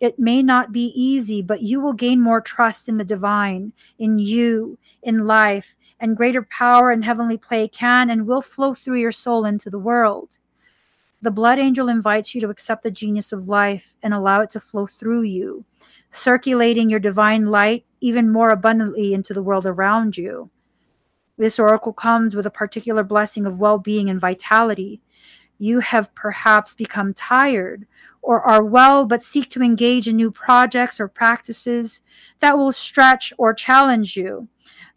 It may not be easy, but you will gain more trust in the divine, in you, in life, and greater power and heavenly play can and will flow through your soul into the world. The blood angel invites you to accept the genius of life and allow it to flow through you, circulating your divine light even more abundantly into the world around you. This oracle comes with a particular blessing of well being and vitality. You have perhaps become tired or are well but seek to engage in new projects or practices that will stretch or challenge you.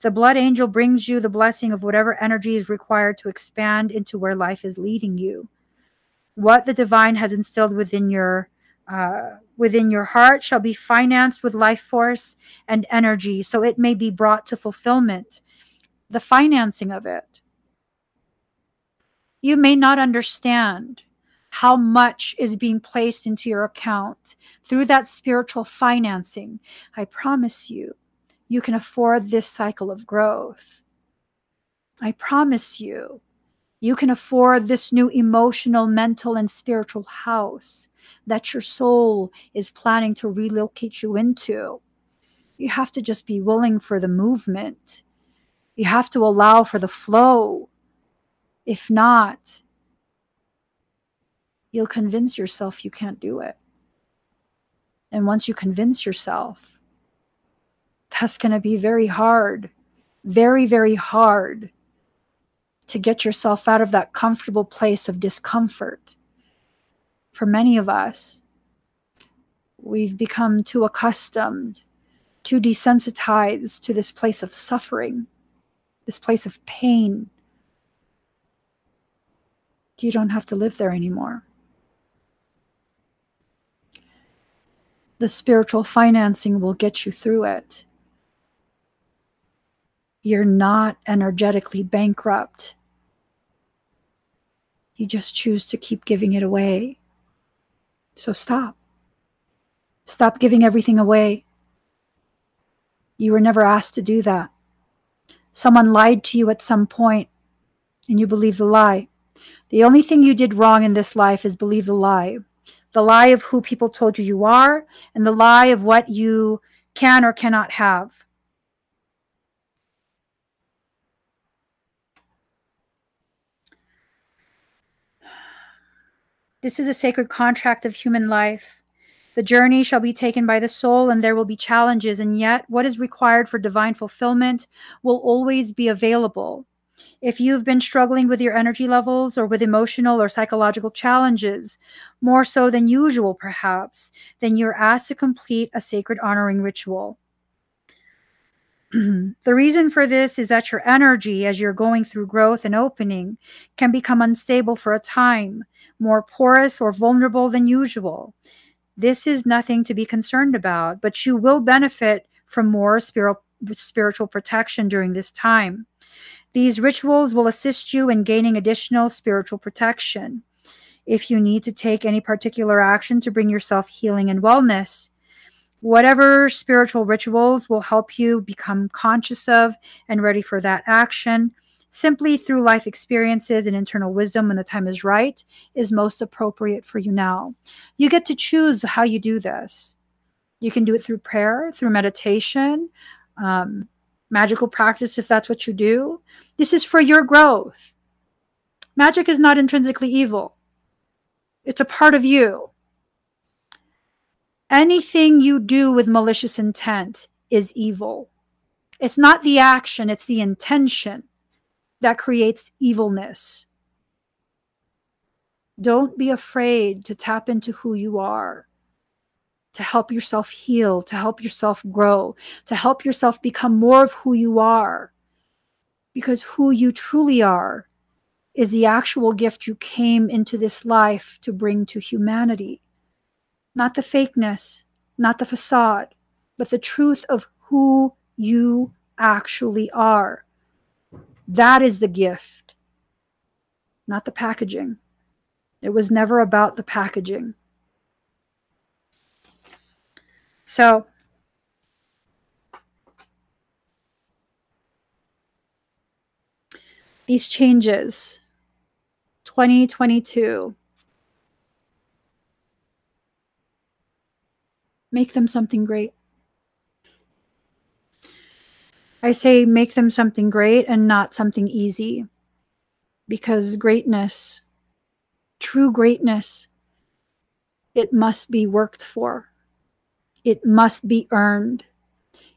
The blood angel brings you the blessing of whatever energy is required to expand into where life is leading you. What the divine has instilled within your uh, within your heart shall be financed with life force and energy, so it may be brought to fulfillment. The financing of it. You may not understand how much is being placed into your account through that spiritual financing. I promise you, you can afford this cycle of growth. I promise you, you can afford this new emotional, mental, and spiritual house that your soul is planning to relocate you into. You have to just be willing for the movement. You have to allow for the flow. If not, you'll convince yourself you can't do it. And once you convince yourself, that's going to be very hard, very, very hard to get yourself out of that comfortable place of discomfort. For many of us, we've become too accustomed, too desensitized to this place of suffering, this place of pain. You don't have to live there anymore. The spiritual financing will get you through it. You're not energetically bankrupt you just choose to keep giving it away. So stop. Stop giving everything away. You were never asked to do that. Someone lied to you at some point, and you believe the lie. The only thing you did wrong in this life is believe the lie. The lie of who people told you you are, and the lie of what you can or cannot have. This is a sacred contract of human life. The journey shall be taken by the soul, and there will be challenges, and yet what is required for divine fulfillment will always be available. If you've been struggling with your energy levels or with emotional or psychological challenges, more so than usual perhaps, then you're asked to complete a sacred honoring ritual. [clears throat] the reason for this is that your energy, as you're going through growth and opening, can become unstable for a time, more porous or vulnerable than usual. This is nothing to be concerned about, but you will benefit from more spiritual spiritual protection during this time. These rituals will assist you in gaining additional spiritual protection. If you need to take any particular action to bring yourself healing and wellness, whatever spiritual rituals will help you become conscious of and ready for that action simply through life experiences and internal wisdom when the time is right is most appropriate for you now. You get to choose how you do this. You can do it through prayer, through meditation, um, magical practice if that's what you do. This is for your growth. Magic is not intrinsically evil, it's a part of you. Anything you do with malicious intent is evil. It's not the action, it's the intention that creates evilness. Don't be afraid to tap into who you are, to help yourself heal, to help yourself grow, to help yourself become more of who you are. Because who you truly are is the actual gift you came into this life to bring to humanity. Not the fakeness, not the facade, but the truth of who you actually are. That is the gift, not the packaging. It was never about the packaging. So, these changes 2022 make them something great. I say make them something great and not something easy because greatness true greatness it must be worked for. It must be earned.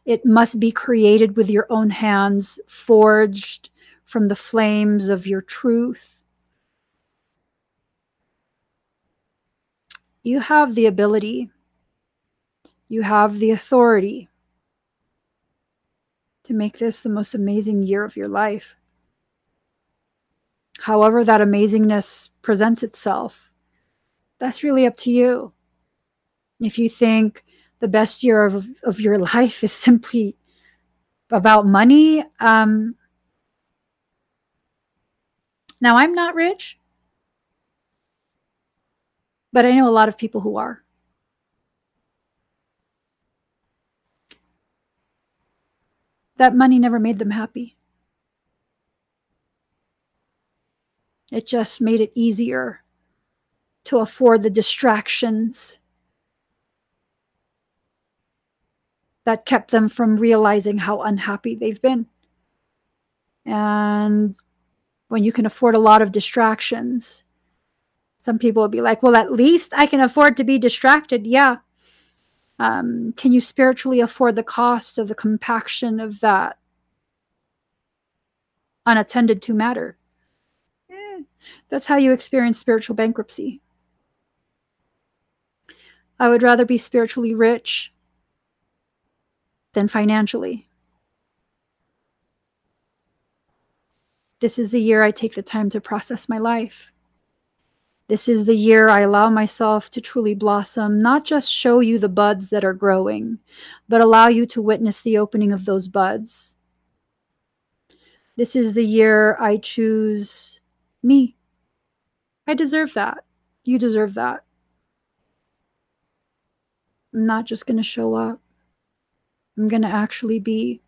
It must be created with your own hands forged from the flames of your truth. You have the ability, you have the authority to make this the most amazing year of your life. However, that amazingness presents itself, that's really up to you. If you think the best year of, of your [laughs] life is simply about money, um, now, I'm not rich, but I know a lot of people who are. That money never made them happy. It just made it easier to afford the distractions that kept them from realizing how unhappy they've been. And when you can afford a lot of distractions. Some people will be like, well, at least I can afford to be distracted. Yeah. Um, can you spiritually afford the cost of the compaction of that unattended to matter? Eh, that's how you experience spiritual bankruptcy. I would rather be spiritually rich than financially. This is the year I take the time to process my life. This is the year I allow myself to truly blossom, not just show you the buds that are growing, but allow you to witness the opening of those buds. This is the year I choose me. I deserve that. You deserve that. I'm not just going to show up, I'm going to actually be.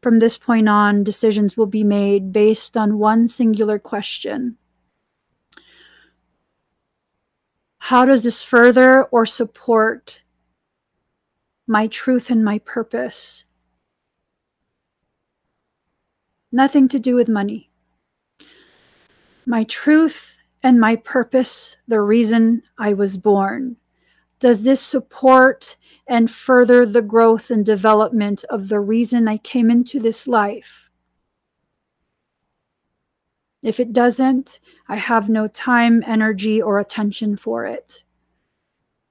From this point on, decisions will be made based on one singular question How does this further or support my truth and my purpose? Nothing to do with money. My truth and my purpose, the reason I was born. Does this support and further the growth and development of the reason I came into this life. If it doesn't, I have no time, energy, or attention for it.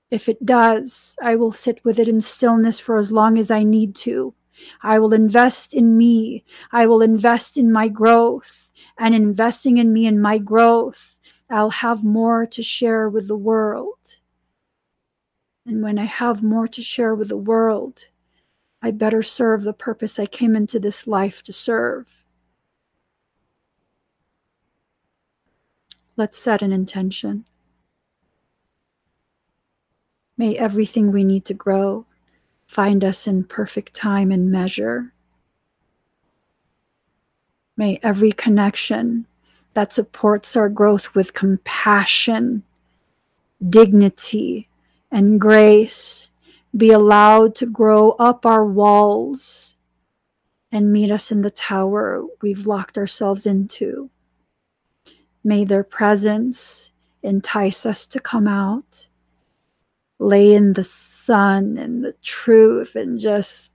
If it does, I will sit with it in stillness for as long as I need to. I will invest in me. I will invest in my growth. And investing in me and my growth, I'll have more to share with the world. And when I have more to share with the world, I better serve the purpose I came into this life to serve. Let's set an intention. May everything we need to grow find us in perfect time and measure. May every connection that supports our growth with compassion, dignity, and grace be allowed to grow up our walls and meet us in the tower we've locked ourselves into. May their presence entice us to come out, lay in the sun and the truth, and just,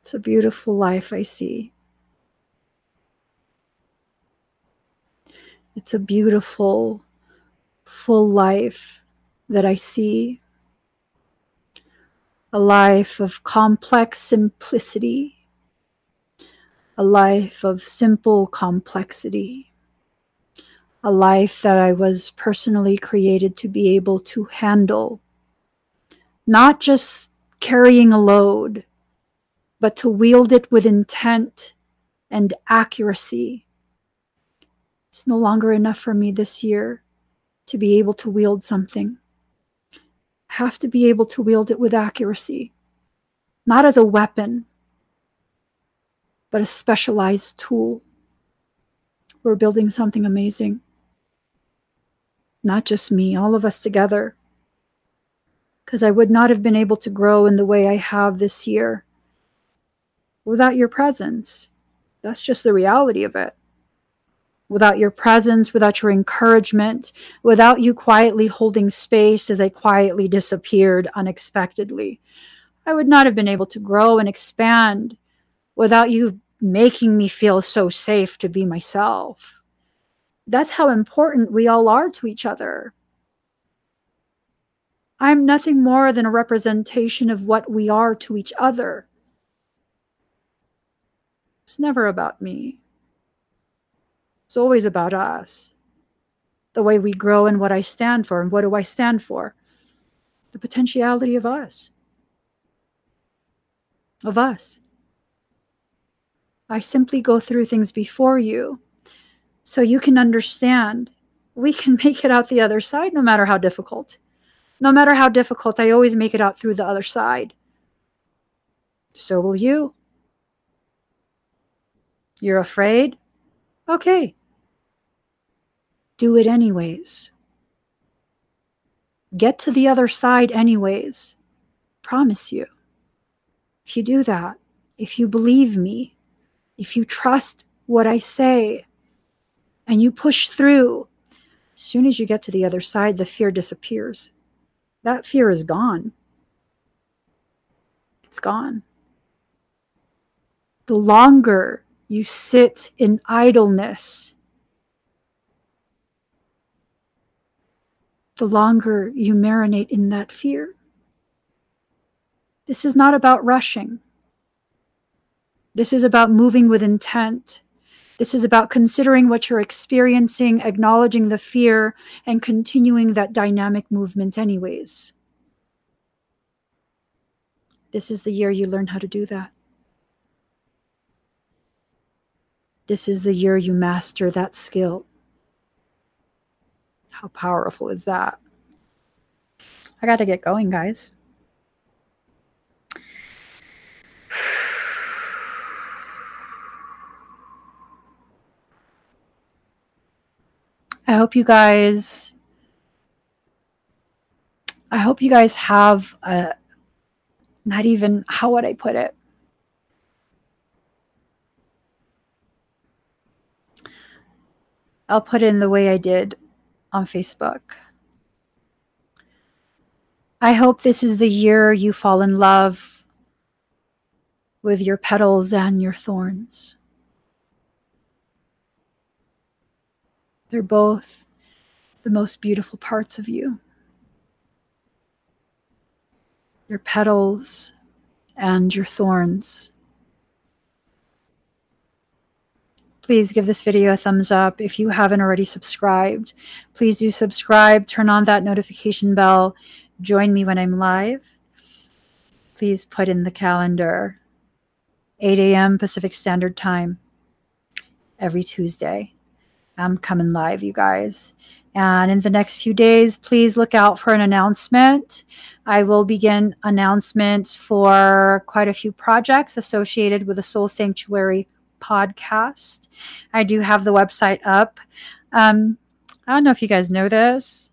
it's a beautiful life I see. It's a beautiful, full life that I see. A life of complex simplicity, a life of simple complexity, a life that I was personally created to be able to handle, not just carrying a load, but to wield it with intent and accuracy. It's no longer enough for me this year to be able to wield something. I have to be able to wield it with accuracy, not as a weapon, but a specialized tool. We're building something amazing. Not just me, all of us together. Because I would not have been able to grow in the way I have this year without your presence. That's just the reality of it. Without your presence, without your encouragement, without you quietly holding space as I quietly disappeared unexpectedly, I would not have been able to grow and expand without you making me feel so safe to be myself. That's how important we all are to each other. I'm nothing more than a representation of what we are to each other. It's never about me. It's always about us. The way we grow and what I stand for. And what do I stand for? The potentiality of us. Of us. I simply go through things before you so you can understand we can [laughs] make it out the other side no matter how difficult. No matter how difficult, I always make it out through the other side. So will you. You're afraid? Okay. Do it anyways. Get to the other side anyways. Promise you. If you do that, if you believe me, if you trust what I say, and you push through, as soon as you get to the other side, the fear disappears. That fear is gone. It's gone. The longer you sit in idleness, the longer you marinate in that fear. This is not about rushing. This is about moving with intent. This is about considering what you're experiencing, acknowledging the fear, and continuing that dynamic movement, anyways. This is the year you learn how to do that. This is the year you master that skill. How powerful is that? I got to get going, guys. I hope you guys I hope you guys have a not even how would I put it? I'll put it in the way I did on Facebook. I hope this is the year you fall in love with your petals and your thorns. They're both the most beautiful parts of you. Your petals and your thorns. please give this video a thumbs up. If you haven't already subscribed, please do subscribe, turn on that notification bell, join me when I'm live. Please put in the calendar 8 a.m. Pacific Standard Time every Tuesday. I'm coming live, you guys. And in the next few days, please look out for an announcement. I will begin announcements for quite a few projects associated with the Soul Sanctuary podcast. I do have the website up. Um, I don't know if you guys know this.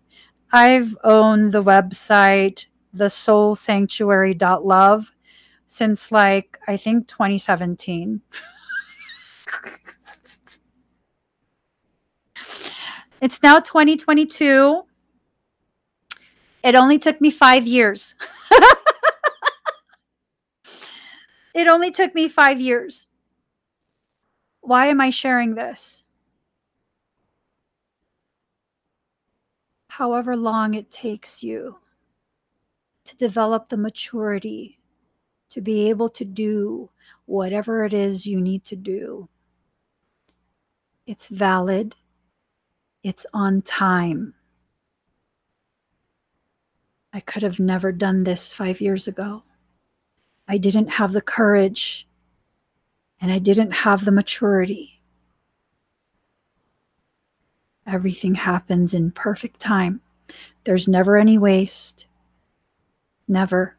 I've owned the website the soul sanctuary.love since like I think 2017. [laughs] it's now 2022. It only took me 5 years. [laughs] it only took me 5 years. Why am I sharing this? however long it takes you to develop the maturity to be able to do whatever it is you need to do. It's valid, it's on time. I could have never done this five years ago. I didn't have the courage and I didn't have the maturity. Everything happens in perfect time. There's never any waste. Never.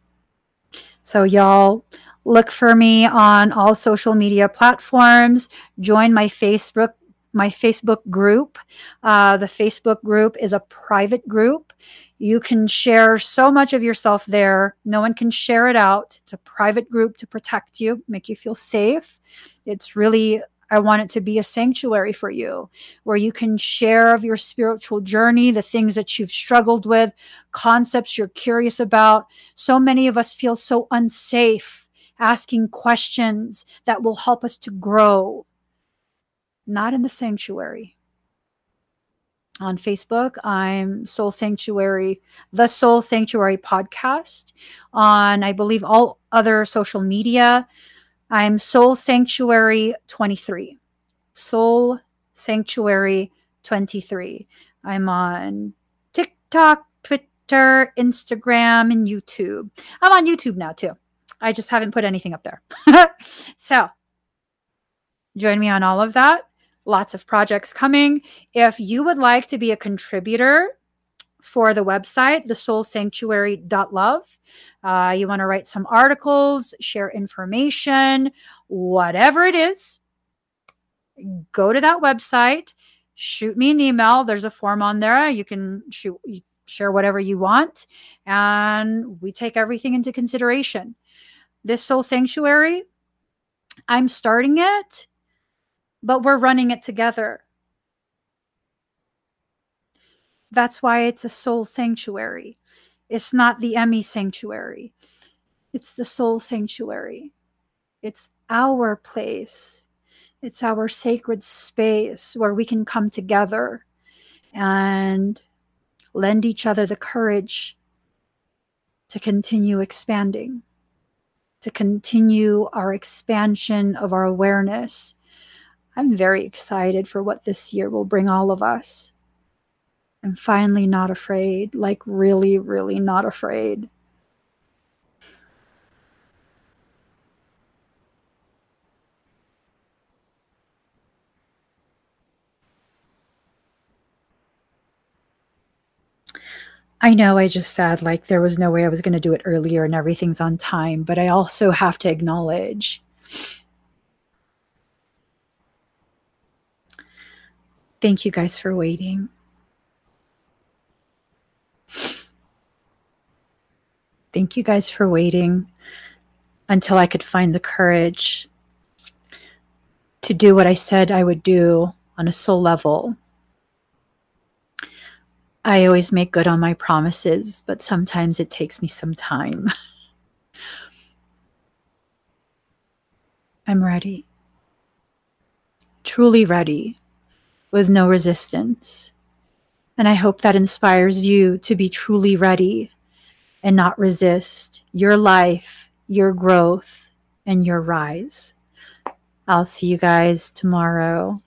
So, y'all, look for me on all social media platforms. Join my Facebook my Facebook group. Uh, the Facebook group is a private group. You can share so much of yourself there. No one can share it out. It's a private group to protect you, make you feel safe. It's really I want it to be a sanctuary for you where you can share of your spiritual journey, the things that you've struggled with, concepts you're curious about. So many of us feel so unsafe asking questions that will help us to grow. Not in the sanctuary. On Facebook, I'm Soul Sanctuary, the Soul Sanctuary podcast. On, I believe, all other social media, I'm Soul Sanctuary 23. Soul Sanctuary 23. I'm on TikTok, Twitter, Instagram, and YouTube. I'm on YouTube now too. I just haven't put anything up there. [laughs] so join me on all of that. Lots of projects coming. If you would like to be a contributor for the website, thesoulsanctuary.love. Uh, you want to write some articles, share information, whatever it is, go to that website, shoot me an email. There's a form on there. You can shoot, share whatever you want, and we take everything into consideration. This soul sanctuary, I'm starting it, but we're running it together. That's why it's a soul sanctuary. It's not the Emmie sanctuary, it's the soul sanctuary. It's our place, it's our sacred space where we can come together and lend each other the courage to continue expanding, to continue our expansion of our awareness. I'm very excited for what this year will bring all of us. I'm finally not afraid, like, really, really not afraid. I know I just said like there was no way I was going to do it earlier and everything's on time, but I also have to acknowledge thank you guys for waiting. Thank you guys for waiting until I could find the courage to do what I said I would do on a soul level. I always make good on my promises, but sometimes it takes me some time. [laughs] I'm ready. Truly ready, with no resistance. And I hope that inspires you to be truly ready and not resist your life, your growth, and your rise. I'll see you guys tomorrow.